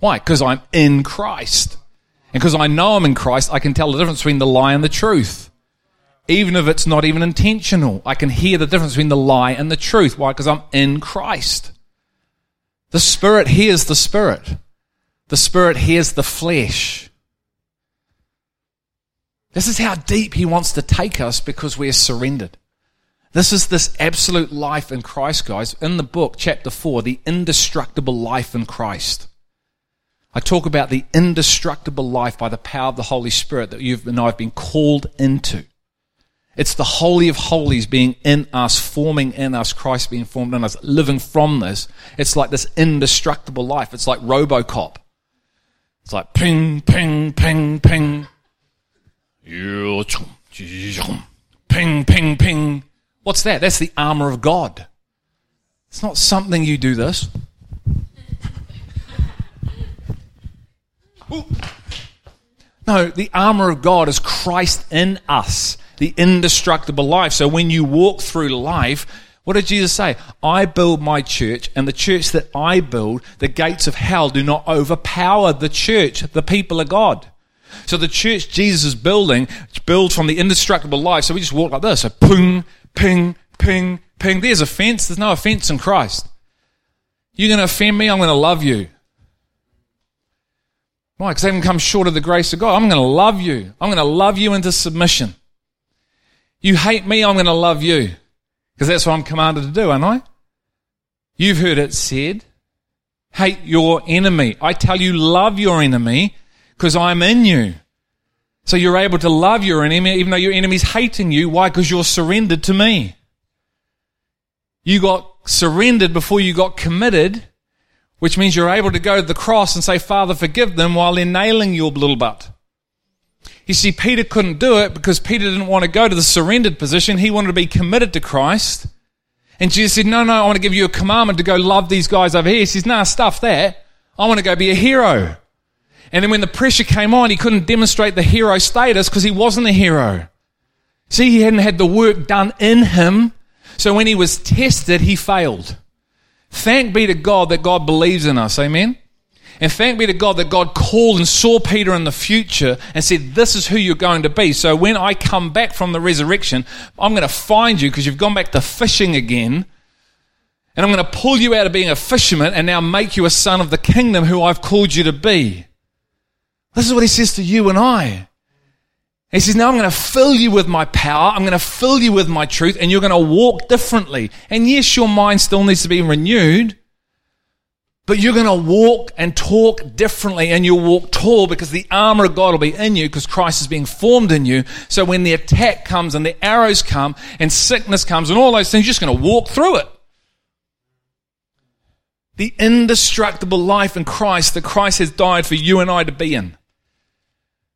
Why? Because I'm in Christ. And because I know I'm in Christ, I can tell the difference between the lie and the truth. Even if it's not even intentional, I can hear the difference between the lie and the truth. Why? Because I'm in Christ. The Spirit hears the Spirit. The Spirit hears the flesh. This is how deep He wants to take us because we're surrendered. This is this absolute life in Christ, guys. In the book, chapter 4, the indestructible life in Christ. I talk about the indestructible life by the power of the Holy Spirit that you've and I've been called into. It's the Holy of Holies being in us, forming in us, Christ being formed in us, living from this. It's like this indestructible life. It's like Robocop. It's like ping, ping, ping, ping. Ping, ping, ping. What's that? That's the armor of God. It's not something you do this. No, the armor of God is Christ in us, the indestructible life. So when you walk through life, what did Jesus say? I build my church, and the church that I build, the gates of hell do not overpower the church, the people of God. So the church Jesus is building, build from the indestructible life. So we just walk like this. So ping, ping, ping, ping. There's offense. There's no offense in Christ. You're going to offend me, I'm going to love you. Why? Because I haven't come short of the grace of God. I'm going to love you. I'm going to love you into submission. You hate me, I'm going to love you. Because that's what I'm commanded to do, aren't I? You've heard it said, hate your enemy. I tell you, love your enemy because I'm in you. So you're able to love your enemy even though your enemy's hating you. Why? Because you're surrendered to me. You got surrendered before you got committed, which means you're able to go to the cross and say, Father, forgive them while they're nailing your little butt. You see, Peter couldn't do it because Peter didn't want to go to the surrendered position. He wanted to be committed to Christ. And Jesus said, No, no, I want to give you a commandment to go love these guys over here. He says, Nah, stuff that. I want to go be a hero. And then when the pressure came on, he couldn't demonstrate the hero status because he wasn't a hero. See, he hadn't had the work done in him. So when he was tested, he failed. Thank be to God that God believes in us. Amen. And thank be to God that God called and saw Peter in the future and said, This is who you're going to be. So when I come back from the resurrection, I'm going to find you because you've gone back to fishing again. And I'm going to pull you out of being a fisherman and now make you a son of the kingdom who I've called you to be. This is what he says to you and I. He says, Now I'm going to fill you with my power. I'm going to fill you with my truth, and you're going to walk differently. And yes, your mind still needs to be renewed. But you're going to walk and talk differently and you'll walk tall because the armor of God will be in you because Christ is being formed in you. So when the attack comes and the arrows come and sickness comes and all those things, you're just going to walk through it. The indestructible life in Christ that Christ has died for you and I to be in.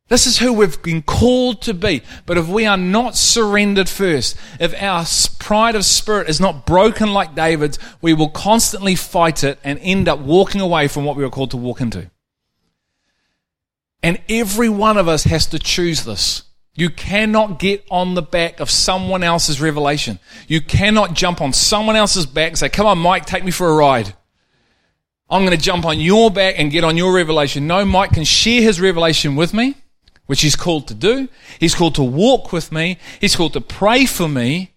This is who we've been called to be. But if we are not surrendered first, if our pride of spirit is not broken like David's, we will constantly fight it and end up walking away from what we were called to walk into. And every one of us has to choose this. You cannot get on the back of someone else's revelation. You cannot jump on someone else's back and say, come on, Mike, take me for a ride. I'm going to jump on your back and get on your revelation. No, Mike can share his revelation with me which he's called to do. He's called to walk with me. He's called to pray for me.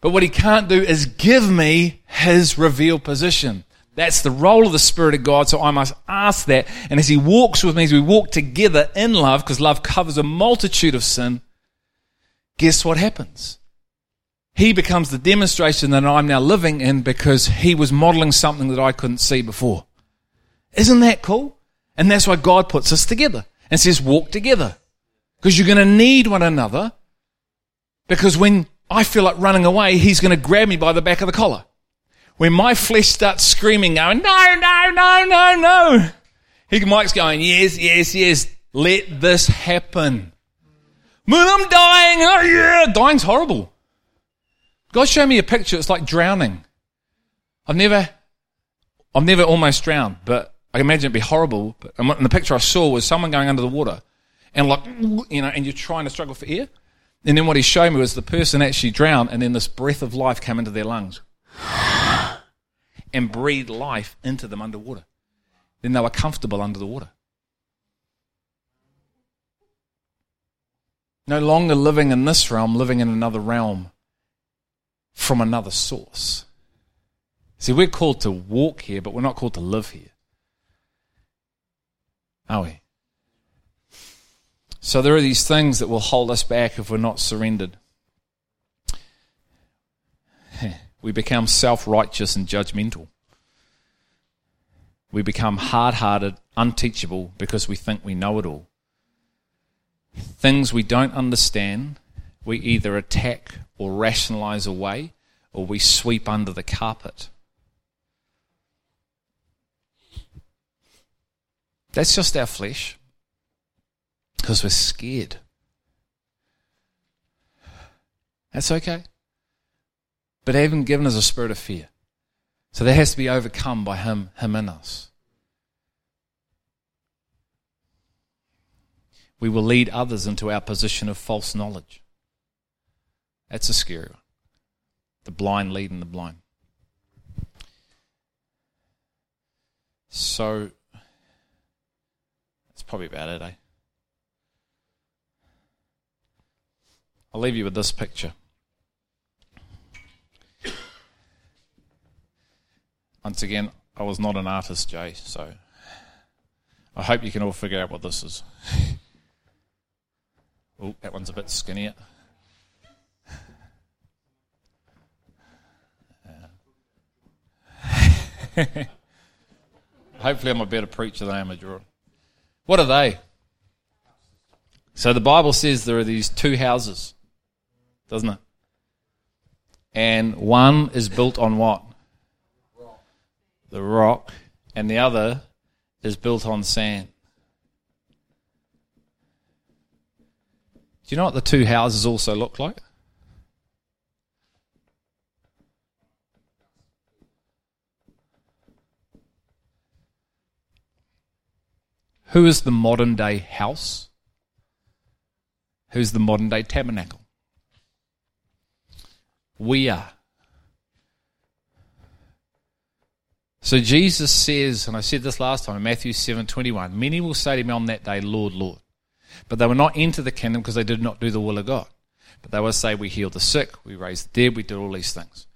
But what he can't do is give me his revealed position. That's the role of the Spirit of God. So I must ask that. And as he walks with me, as we walk together in love, because love covers a multitude of sin, guess what happens? He becomes the demonstration that I'm now living in because he was modeling something that I couldn't see before. Isn't that cool? And that's why God puts us together and says, walk together. Because you're going to need one another. Because when I feel like running away, he's going to grab me by the back of the collar. When my flesh starts screaming, going, no, no, no, no, no. He, Mike's going, yes, yes, yes, let this happen. Man, I'm dying. Oh, yeah. Dying's horrible. God showed me a picture. It's like drowning. I've never, I've never almost drowned, but I can imagine it'd be horrible. But, and the picture I saw was someone going under the water, and like you know, and you're trying to struggle for air. And then what he showed me was the person actually drowned, and then this breath of life came into their lungs and breathed life into them underwater. Then they were comfortable under the water. No longer living in this realm, living in another realm from another source. See, we're called to walk here, but we're not called to live here. Are we? So there are these things that will hold us back if we're not surrendered. We become self righteous and judgmental. We become hard hearted, unteachable because we think we know it all. Things we don't understand, we either attack or rationalize away or we sweep under the carpet. That's just our flesh. Because we're scared. That's okay. But hasn't given us a spirit of fear. So that has to be overcome by him, him in us. We will lead others into our position of false knowledge. That's a scary one. The blind leading the blind. So probably about it, eh? I'll leave you with this picture. Once again, I was not an artist, Jay, so I hope you can all figure out what this is. oh, that one's a bit skinnier. Hopefully, I'm a better preacher than I am a drawer. What are they? So the Bible says there are these two houses, doesn't it? And one is built on what? The rock. And the other is built on sand. Do you know what the two houses also look like? Who is the modern day house? Who's the modern day tabernacle? We are. So Jesus says, and I said this last time in Matthew 7 21, many will say to me on that day, Lord, Lord. But they will not enter the kingdom because they did not do the will of God. But they will say, We healed the sick, we raised the dead, we did all these things.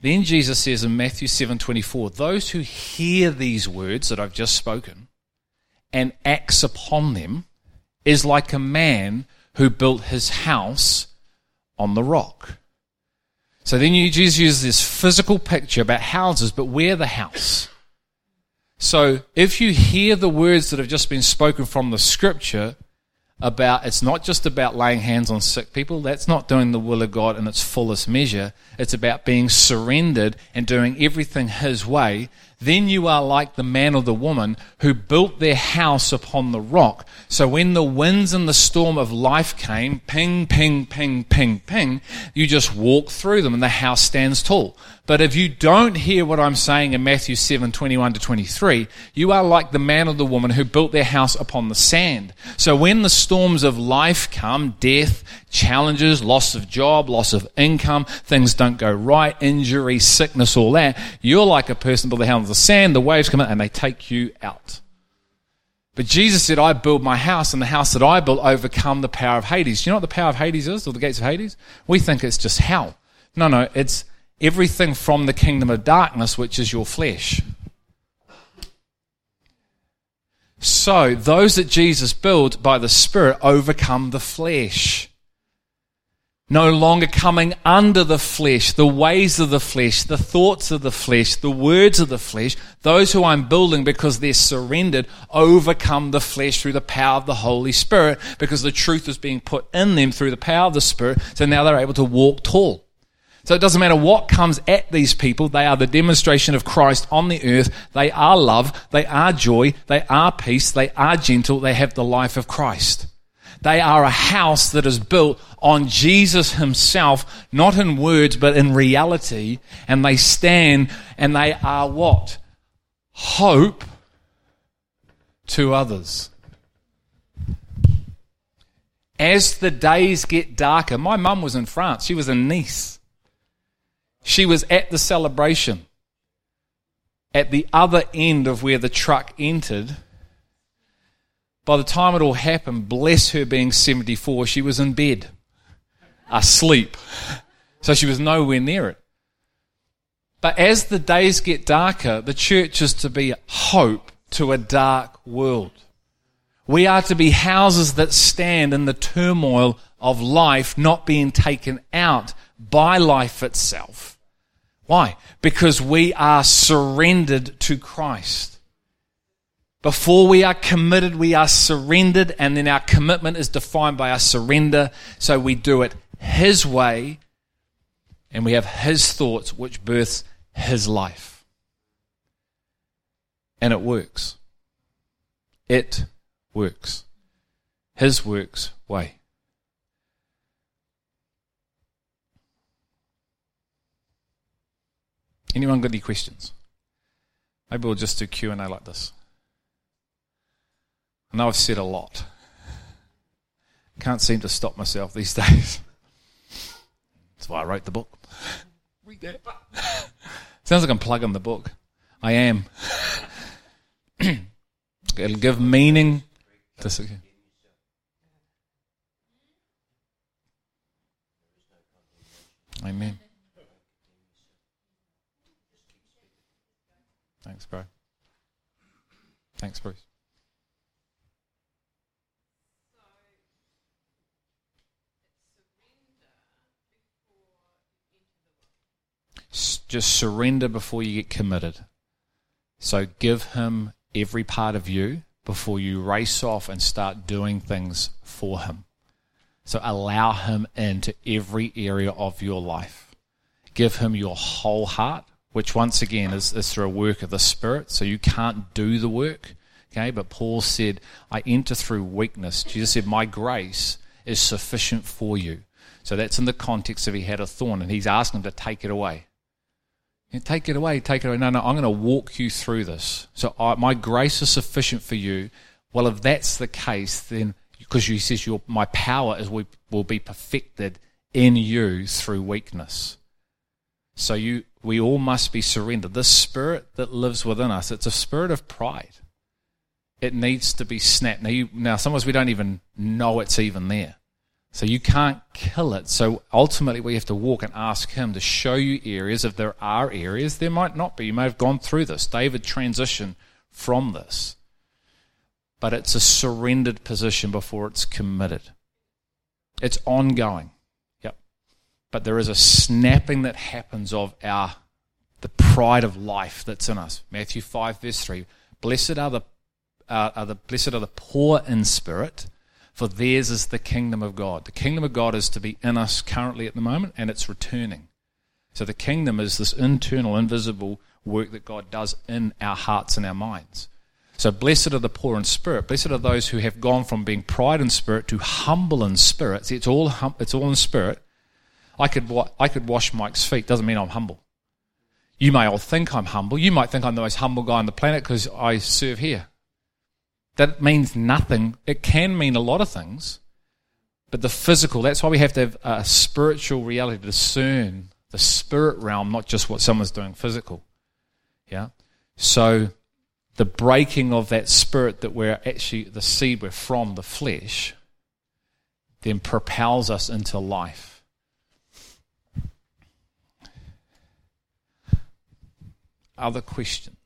Then Jesus says in Matthew 7 24, Those who hear these words that I've just spoken and acts upon them is like a man who built his house on the rock. So then you Jesus uses this physical picture about houses, but we're the house. So if you hear the words that have just been spoken from the scripture about it's not just about laying hands on sick people, that's not doing the will of God in its fullest measure. It's about being surrendered and doing everything His way then you are like the man or the woman who built their house upon the rock. So when the winds and the storm of life came, ping, ping, ping, ping, ping, you just walk through them and the house stands tall. But if you don't hear what I'm saying in Matthew 7, 21 to 23, you are like the man or the woman who built their house upon the sand. So when the storms of life come, death, challenges, loss of job, loss of income, things don't go right, injury, sickness, all that, you're like a person built their house on the sand, the waves come in and they take you out. But Jesus said, I build my house, and the house that I built overcome the power of Hades. Do You know what the power of Hades is, or the gates of Hades? We think it's just hell. No, no, it's everything from the kingdom of darkness, which is your flesh. So, those that Jesus built by the Spirit overcome the flesh. No longer coming under the flesh, the ways of the flesh, the thoughts of the flesh, the words of the flesh. Those who I'm building because they're surrendered overcome the flesh through the power of the Holy Spirit because the truth is being put in them through the power of the Spirit. So now they're able to walk tall. So it doesn't matter what comes at these people, they are the demonstration of Christ on the earth. They are love, they are joy, they are peace, they are gentle, they have the life of Christ. They are a house that is built on Jesus Himself, not in words, but in reality. And they stand and they are what? Hope to others. As the days get darker, my mum was in France. She was in Nice. She was at the celebration. At the other end of where the truck entered, by the time it all happened, bless her being 74, she was in bed, asleep. So she was nowhere near it. But as the days get darker, the church is to be hope to a dark world. We are to be houses that stand in the turmoil of life, not being taken out by life itself why? Because we are surrendered to Christ. Before we are committed, we are surrendered, and then our commitment is defined by our surrender. So we do it His way, and we have His thoughts, which births His life. And it works. It works. His works way. Anyone got any questions? Maybe we'll just do Q and A like this. I know I've said a lot. Can't seem to stop myself these days. That's why I wrote the book. Read that. Sounds like I'm plugging the book. I am. It'll give meaning to. Amen. Thanks, bro. Thanks, Bruce. just surrender before you get committed. So give him every part of you before you race off and start doing things for him. So allow him into every area of your life. Give him your whole heart which once again is, is through a work of the Spirit. So you can't do the work. Okay, but Paul said, I enter through weakness. Jesus said, My grace is sufficient for you. So that's in the context of he had a thorn and he's asking him to take it away. take it away, take it away. No, no, I'm going to walk you through this. So I, my grace is sufficient for you. Well, if that's the case, then because he says your, my power is will, will be perfected in you through weakness. So you, we all must be surrendered. This spirit that lives within us, it's a spirit of pride. It needs to be snapped. Now, you, now sometimes we don't even know it's even there. So you can't kill it. So ultimately, we have to walk and ask Him to show you areas. If there are areas, there might not be. You may have gone through this. David transitioned from this. But it's a surrendered position before it's committed. It's ongoing but there is a snapping that happens of our the pride of life that's in us. Matthew 5 verse 3. Blessed are the, uh, are the blessed are the poor in spirit, for theirs is the kingdom of God. The kingdom of God is to be in us currently at the moment, and it's returning. So the kingdom is this internal, invisible work that God does in our hearts and our minds. So blessed are the poor in spirit. Blessed are those who have gone from being pride in spirit to humble in spirit. See, it's all hum- it's all in spirit. I could wa- I could wash Mike's feet. Doesn't mean I'm humble. You may all think I'm humble. You might think I'm the most humble guy on the planet because I serve here. That means nothing. It can mean a lot of things, but the physical. That's why we have to have a spiritual reality to discern the spirit realm, not just what someone's doing physical. Yeah. So the breaking of that spirit that we're actually the seed we're from the flesh then propels us into life other questions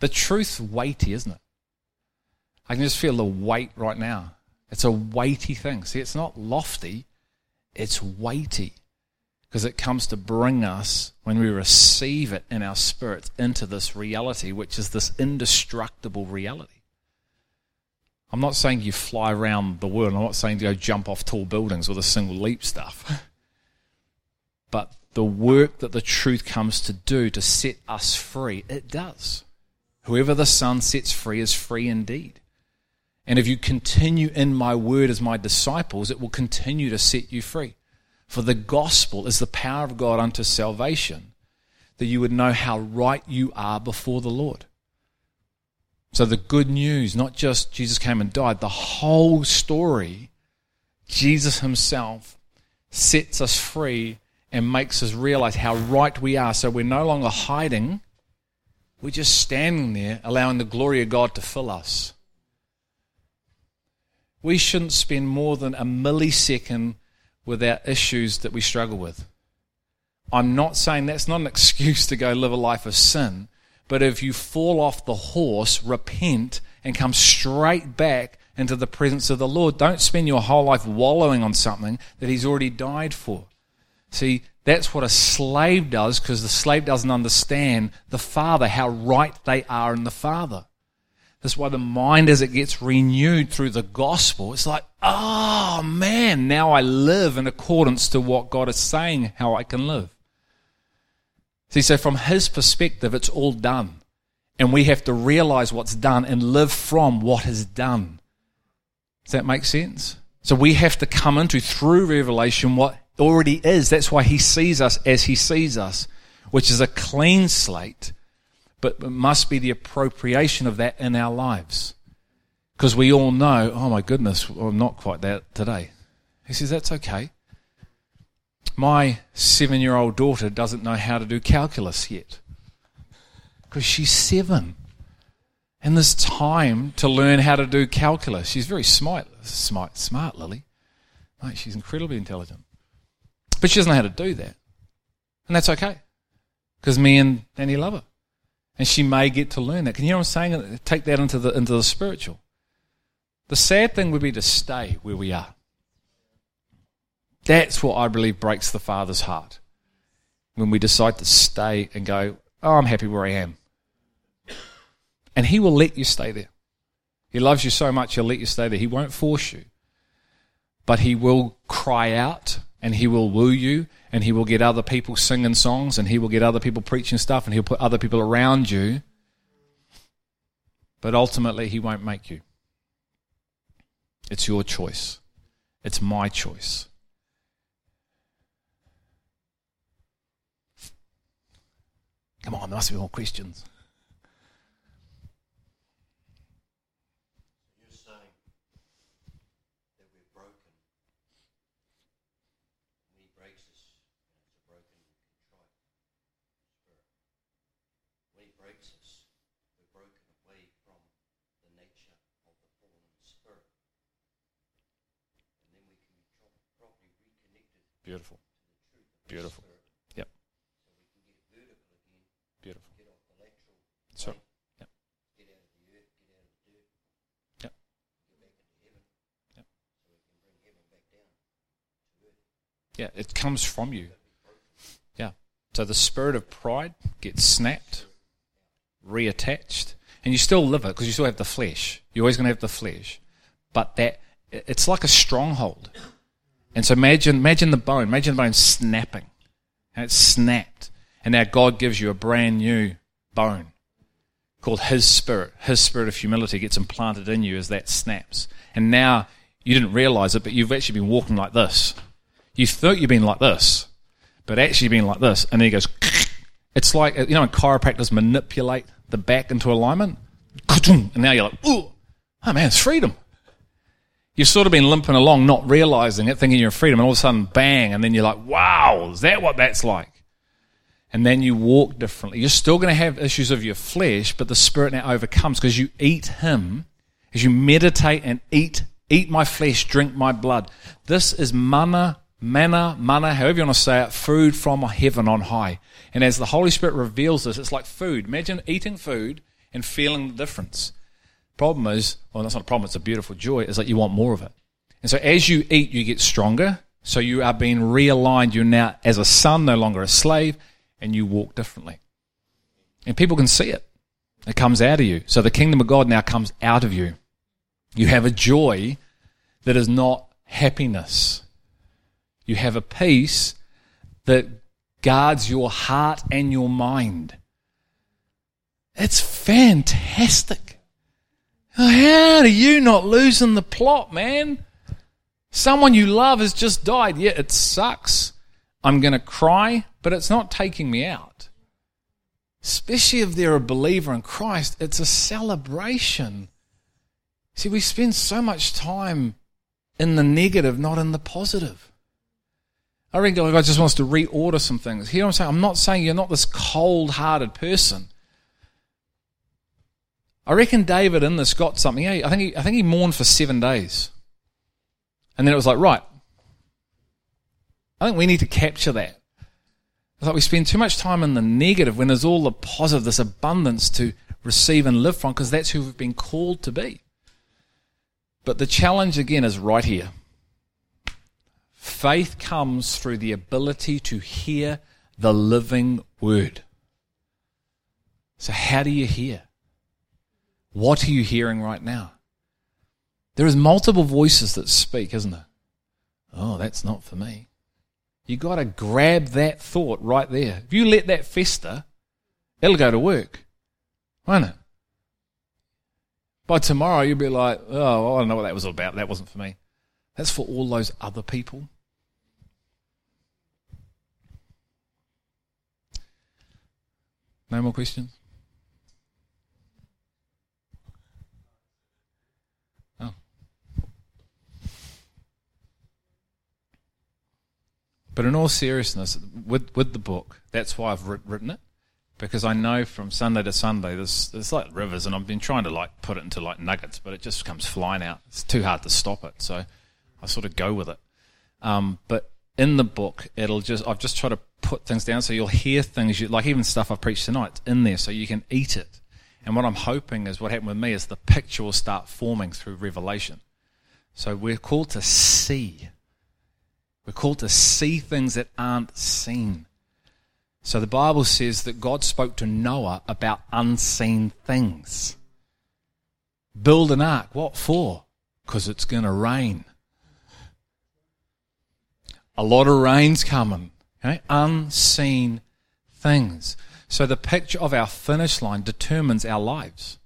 the truth's weighty isn't it i can just feel the weight right now it's a weighty thing. See, it's not lofty, it's weighty because it comes to bring us, when we receive it in our spirits, into this reality, which is this indestructible reality. I'm not saying you fly around the world. I'm not saying to go jump off tall buildings with a single leap stuff. but the work that the truth comes to do to set us free, it does. Whoever the Son sets free is free indeed. And if you continue in my word as my disciples, it will continue to set you free. For the gospel is the power of God unto salvation, that you would know how right you are before the Lord. So the good news, not just Jesus came and died, the whole story, Jesus himself sets us free and makes us realize how right we are. So we're no longer hiding, we're just standing there, allowing the glory of God to fill us we shouldn't spend more than a millisecond with our issues that we struggle with. I'm not saying that's not an excuse to go live a life of sin, but if you fall off the horse, repent and come straight back into the presence of the Lord. Don't spend your whole life wallowing on something that He's already died for. See, that's what a slave does because the slave doesn't understand the Father, how right they are in the Father. That's why the mind, as it gets renewed through the gospel, it's like, oh man, now I live in accordance to what God is saying how I can live. See, so from his perspective, it's all done. And we have to realize what's done and live from what is done. Does that make sense? So we have to come into, through revelation, what already is. That's why he sees us as he sees us, which is a clean slate but it must be the appropriation of that in our lives. Because we all know, oh my goodness, I'm not quite that today. He says, that's okay. My seven year old daughter doesn't know how to do calculus yet. Because she's seven. And there's time to learn how to do calculus. She's very smart, smart, smart, Lily. She's incredibly intelligent. But she doesn't know how to do that. And that's okay. Because me and Danny love her and she may get to learn that. Can you hear what I'm saying? Take that into the into the spiritual. The sad thing would be to stay where we are. That's what I believe breaks the Father's heart. When we decide to stay and go, Oh, I'm happy where I am. And He will let you stay there. He loves you so much, He'll let you stay there. He won't force you. But He will cry out and He will woo you and he will get other people singing songs and he will get other people preaching stuff and he'll put other people around you. But ultimately, he won't make you. It's your choice. It's my choice. Come on, there must be more questions. You're saying that we're broken. When He breaks us, it's a broken contrite spirit. When He breaks us, we're broken away from the nature of the fallen spirit, and then we can properly reconnect with the truth. Beautiful. Beautiful. Yep. Beautiful. So, yep. Yep. Yep. Yeah, it comes from you. Yeah. So the spirit of pride gets snapped, reattached, and you still live it because you still have the flesh. You're always going to have the flesh, but that it's like a stronghold. And so imagine, imagine the bone, imagine the bone snapping, and it's snapped, and now God gives you a brand new bone called His Spirit. His Spirit of humility gets implanted in you as that snaps, and now you didn't realize it, but you've actually been walking like this. You thought you've been like this, but actually you've been like this, and then he goes. It's like you know when chiropractors manipulate the back into alignment, and now you're like, oh, man, it's freedom. You've sort of been limping along, not realizing it, thinking you're in freedom, and all of a sudden, bang, and then you're like, wow, is that what that's like? And then you walk differently. You're still going to have issues of your flesh, but the Spirit now overcomes because you eat Him, as you meditate and eat, eat my flesh, drink my blood. This is manna manna, manna, however you want to say it, food from heaven on high. And as the Holy Spirit reveals this, it's like food. Imagine eating food and feeling the difference. Problem is, well, that's not a problem, it's a beautiful joy, is that you want more of it. And so as you eat, you get stronger. So you are being realigned. You're now, as a son, no longer a slave, and you walk differently. And people can see it. It comes out of you. So the kingdom of God now comes out of you. You have a joy that is not happiness. You have a peace that guards your heart and your mind. It's fantastic. How are you not losing the plot, man? Someone you love has just died. Yeah, it sucks. I'm going to cry, but it's not taking me out. Especially if they're a believer in Christ, it's a celebration. See, we spend so much time in the negative, not in the positive. I reckon God just wants to reorder some things. Here I'm saying, I'm not saying you're not this cold hearted person. I reckon David in this got something. I think he, I think he mourned for seven days. And then it was like, right. I think we need to capture that. It's like we spend too much time in the negative when there's all the positive, this abundance to receive and live from, because that's who we've been called to be. But the challenge again is right here. Faith comes through the ability to hear the living word. So, how do you hear? What are you hearing right now? There is multiple voices that speak, isn't there? Oh, that's not for me. You got to grab that thought right there. If you let that fester, it'll go to work, won't it? By tomorrow, you'll be like, oh, I don't know what that was all about. That wasn't for me. That's for all those other people. No more questions? Oh. But in all seriousness, with, with the book, that's why I've written it. Because I know from Sunday to Sunday, there's, there's like rivers, and I've been trying to like put it into like nuggets, but it just comes flying out. It's too hard to stop it. So I sort of go with it. Um, but in the book, it'll just, I've just tried to put things down so you'll hear things, you, like even stuff I've preached tonight, in there so you can eat it. And what I'm hoping is what happened with me is the picture will start forming through revelation. So we're called to see we're called to see things that aren't seen. So the Bible says that God spoke to Noah about unseen things. Build an ark. What for? Because it's going to rain. A lot of rain's coming. Okay? Unseen things. So the picture of our finish line determines our lives.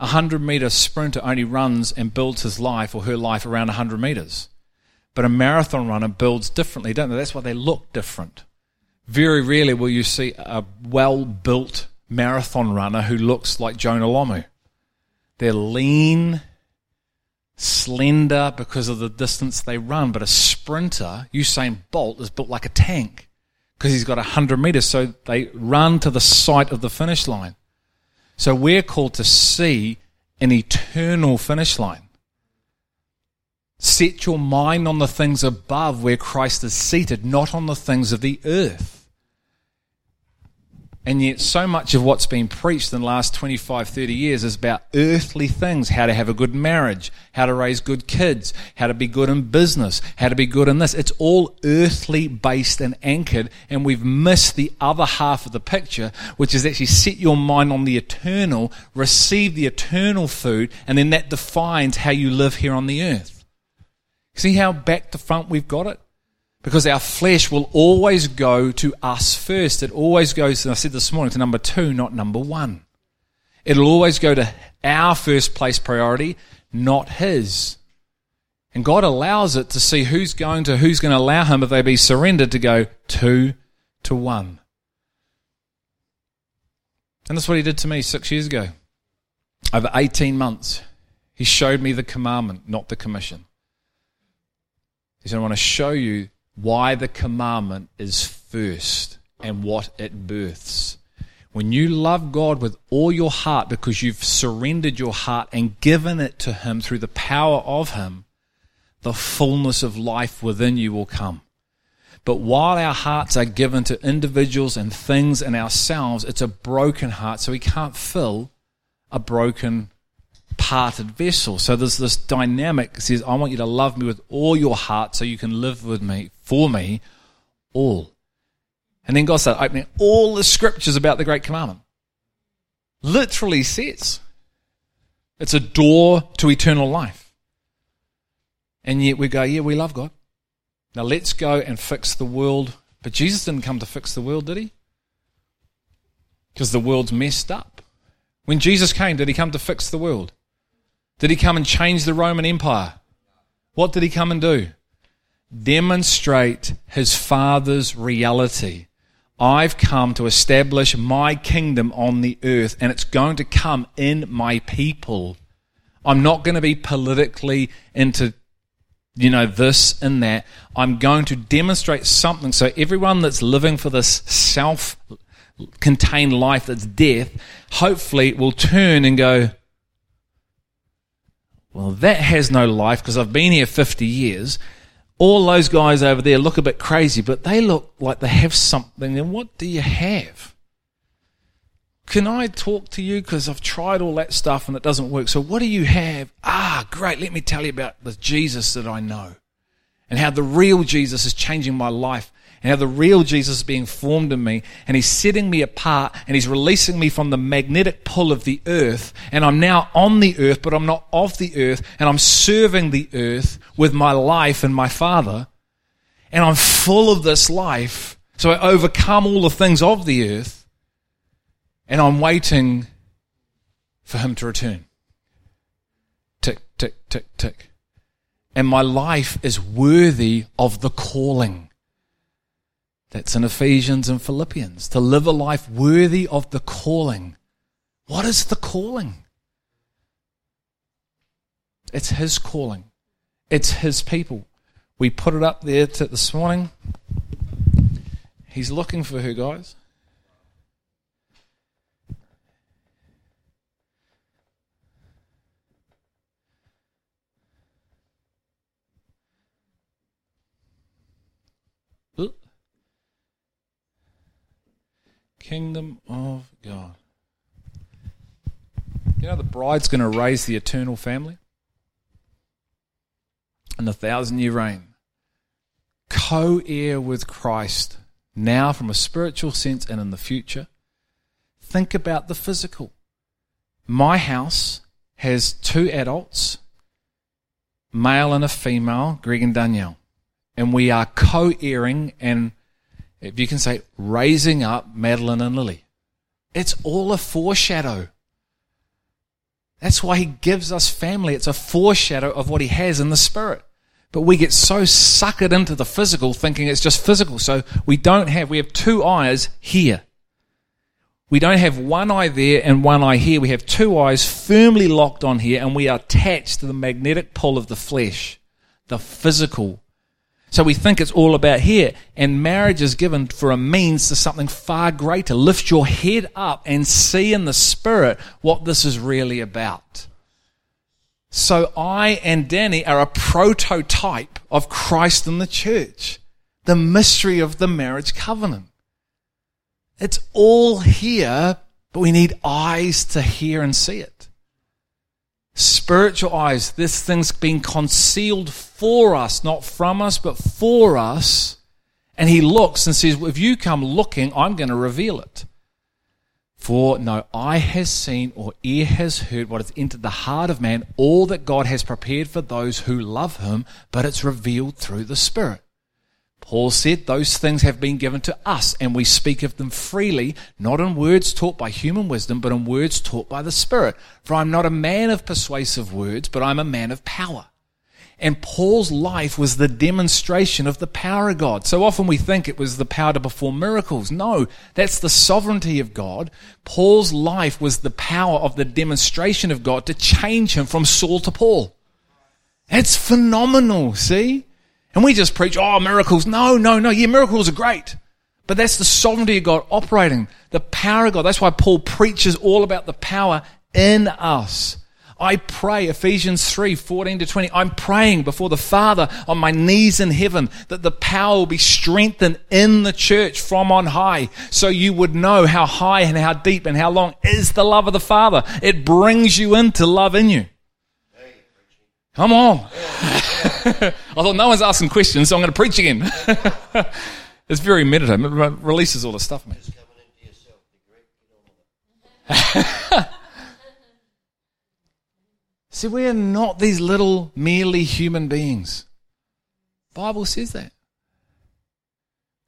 A 100 meter sprinter only runs and builds his life or her life around 100 meters. But a marathon runner builds differently, don't they? That's why they look different. Very rarely will you see a well built marathon runner who looks like Jonah Lomu. They're lean, slender because of the distance they run. But a sprinter, Usain Bolt, is built like a tank because he's got 100 meters. So they run to the sight of the finish line. So we're called to see an eternal finish line. Set your mind on the things above where Christ is seated, not on the things of the earth. And yet, so much of what's been preached in the last 25, 30 years is about earthly things how to have a good marriage, how to raise good kids, how to be good in business, how to be good in this. It's all earthly based and anchored, and we've missed the other half of the picture, which is actually set your mind on the eternal, receive the eternal food, and then that defines how you live here on the earth. See how back to front we've got it? Because our flesh will always go to us first. It always goes, and I said this morning, to number two, not number one. It'll always go to our first place priority, not his. And God allows it to see who's going to, who's going to allow him, if they be surrendered, to go two to one. And that's what he did to me six years ago. Over 18 months, he showed me the commandment, not the commission. He said, I want to show you why the commandment is first and what it births. When you love God with all your heart because you've surrendered your heart and given it to Him through the power of Him, the fullness of life within you will come. But while our hearts are given to individuals and things and ourselves, it's a broken heart, so we can't fill a broken parted vessel. So there's this dynamic that says, I want you to love me with all your heart so you can live with me, for me, all. And then God started opening all the scriptures about the Great Commandment. Literally says it's a door to eternal life. And yet we go, yeah, we love God. Now let's go and fix the world. But Jesus didn't come to fix the world, did he? Because the world's messed up. When Jesus came, did he come to fix the world? Did he come and change the Roman Empire? What did he come and do? Demonstrate his Father's reality. I've come to establish my kingdom on the earth, and it's going to come in my people. I'm not going to be politically into, you know, this and that. I'm going to demonstrate something so everyone that's living for this self contained life that's death, hopefully will turn and go, well, that has no life because I've been here 50 years. All those guys over there look a bit crazy, but they look like they have something. And what do you have? Can I talk to you? Because I've tried all that stuff and it doesn't work. So, what do you have? Ah, great. Let me tell you about the Jesus that I know and how the real Jesus is changing my life and how the real Jesus is being formed in me, and He's setting me apart, and He's releasing me from the magnetic pull of the earth, and I'm now on the earth, but I'm not of the earth, and I'm serving the earth with my life and my Father, and I'm full of this life, so I overcome all the things of the earth, and I'm waiting for Him to return. Tick, tick, tick, tick. And my life is worthy of the calling. That's in Ephesians and Philippians. To live a life worthy of the calling. What is the calling? It's His calling, it's His people. We put it up there this morning. He's looking for her, guys. Kingdom of God. You know, the bride's going to raise the eternal family and the thousand year reign. Co heir with Christ now from a spiritual sense and in the future. Think about the physical. My house has two adults, male and a female, Greg and Danielle. And we are co heiring and if you can say, raising up Madeline and Lily. It's all a foreshadow. That's why he gives us family. It's a foreshadow of what he has in the spirit. But we get so suckered into the physical thinking it's just physical. So we don't have, we have two eyes here. We don't have one eye there and one eye here. We have two eyes firmly locked on here and we are attached to the magnetic pull of the flesh, the physical so we think it's all about here. And marriage is given for a means to something far greater. Lift your head up and see in the spirit what this is really about. So I and Danny are a prototype of Christ in the church. The mystery of the marriage covenant. It's all here, but we need eyes to hear and see it. Spiritual eyes. This thing's been concealed for us, not from us, but for us. And he looks and says, well, If you come looking, I'm going to reveal it. For no eye has seen or ear has heard what has entered the heart of man, all that God has prepared for those who love him, but it's revealed through the Spirit. Paul said those things have been given to us, and we speak of them freely, not in words taught by human wisdom, but in words taught by the Spirit. For I'm not a man of persuasive words, but I'm a man of power. And Paul's life was the demonstration of the power of God. So often we think it was the power to perform miracles. No, that's the sovereignty of God. Paul's life was the power of the demonstration of God to change him from Saul to Paul. It's phenomenal, see? And we just preach, oh, miracles. No, no, no. Yeah, miracles are great. But that's the sovereignty of God operating, the power of God. That's why Paul preaches all about the power in us. I pray, Ephesians 3 14 to 20. I'm praying before the Father on my knees in heaven that the power will be strengthened in the church from on high so you would know how high and how deep and how long is the love of the Father. It brings you into love in you. Come on. I thought no one's asking questions, so I'm going to preach again. it's very meditative. It releases all the stuff, man. See, we are not these little merely human beings. Bible says that.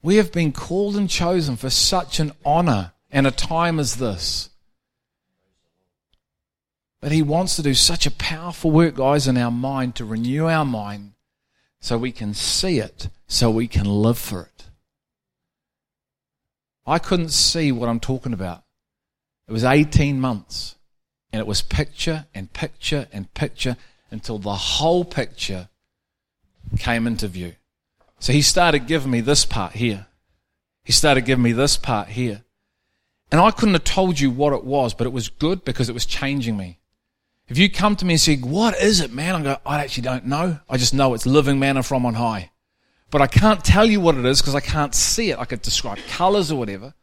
We have been called and chosen for such an honor and a time as this. But he wants to do such a powerful work, guys, in our mind to renew our mind so we can see it, so we can live for it. I couldn't see what I'm talking about. It was 18 months. And it was picture and picture and picture until the whole picture came into view. So he started giving me this part here. He started giving me this part here. And I couldn't have told you what it was, but it was good because it was changing me. If you come to me and say, What is it, man? I go, I actually don't know. I just know it's living manna from on high. But I can't tell you what it is because I can't see it. I could describe colors or whatever.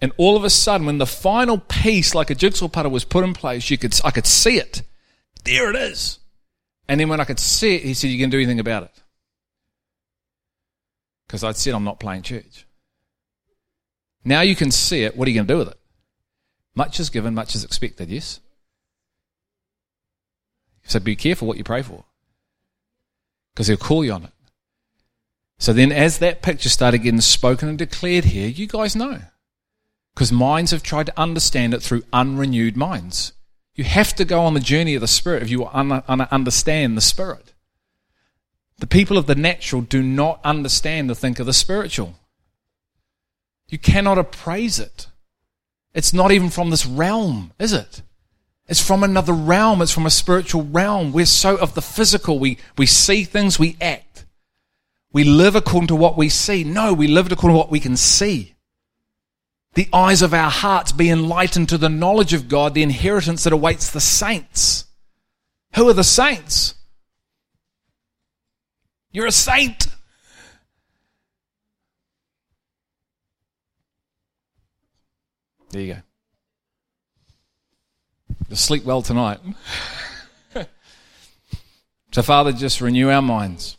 And all of a sudden, when the final piece, like a jigsaw puzzle, was put in place, you could, I could see it. There it is. And then when I could see it, he said, You can do anything about it. Because I'd said, I'm not playing church. Now you can see it. What are you going to do with it? Much is given, much is expected, yes? So be careful what you pray for. Because he'll call you on it. So then, as that picture started getting spoken and declared here, you guys know. Because minds have tried to understand it through unrenewed minds. You have to go on the journey of the Spirit if you understand the Spirit. The people of the natural do not understand the think of the spiritual. You cannot appraise it. It's not even from this realm, is it? It's from another realm. It's from a spiritual realm. We're so of the physical. We, we see things, we act. We live according to what we see. No, we live according to what we can see the eyes of our hearts be enlightened to the knowledge of God, the inheritance that awaits the saints. Who are the saints? You're a saint. There you go. Sleep well tonight. so, Father, just renew our minds.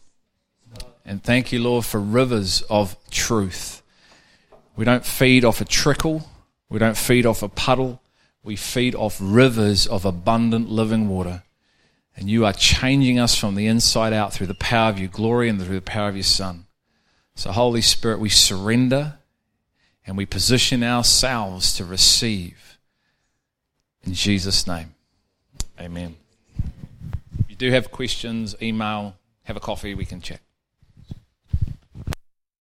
And thank you, Lord, for rivers of truth we don't feed off a trickle. We don't feed off a puddle. We feed off rivers of abundant living water. And you are changing us from the inside out through the power of your glory and through the power of your Son. So, Holy Spirit, we surrender and we position ourselves to receive. In Jesus' name, amen. If you do have questions, email, have a coffee, we can chat.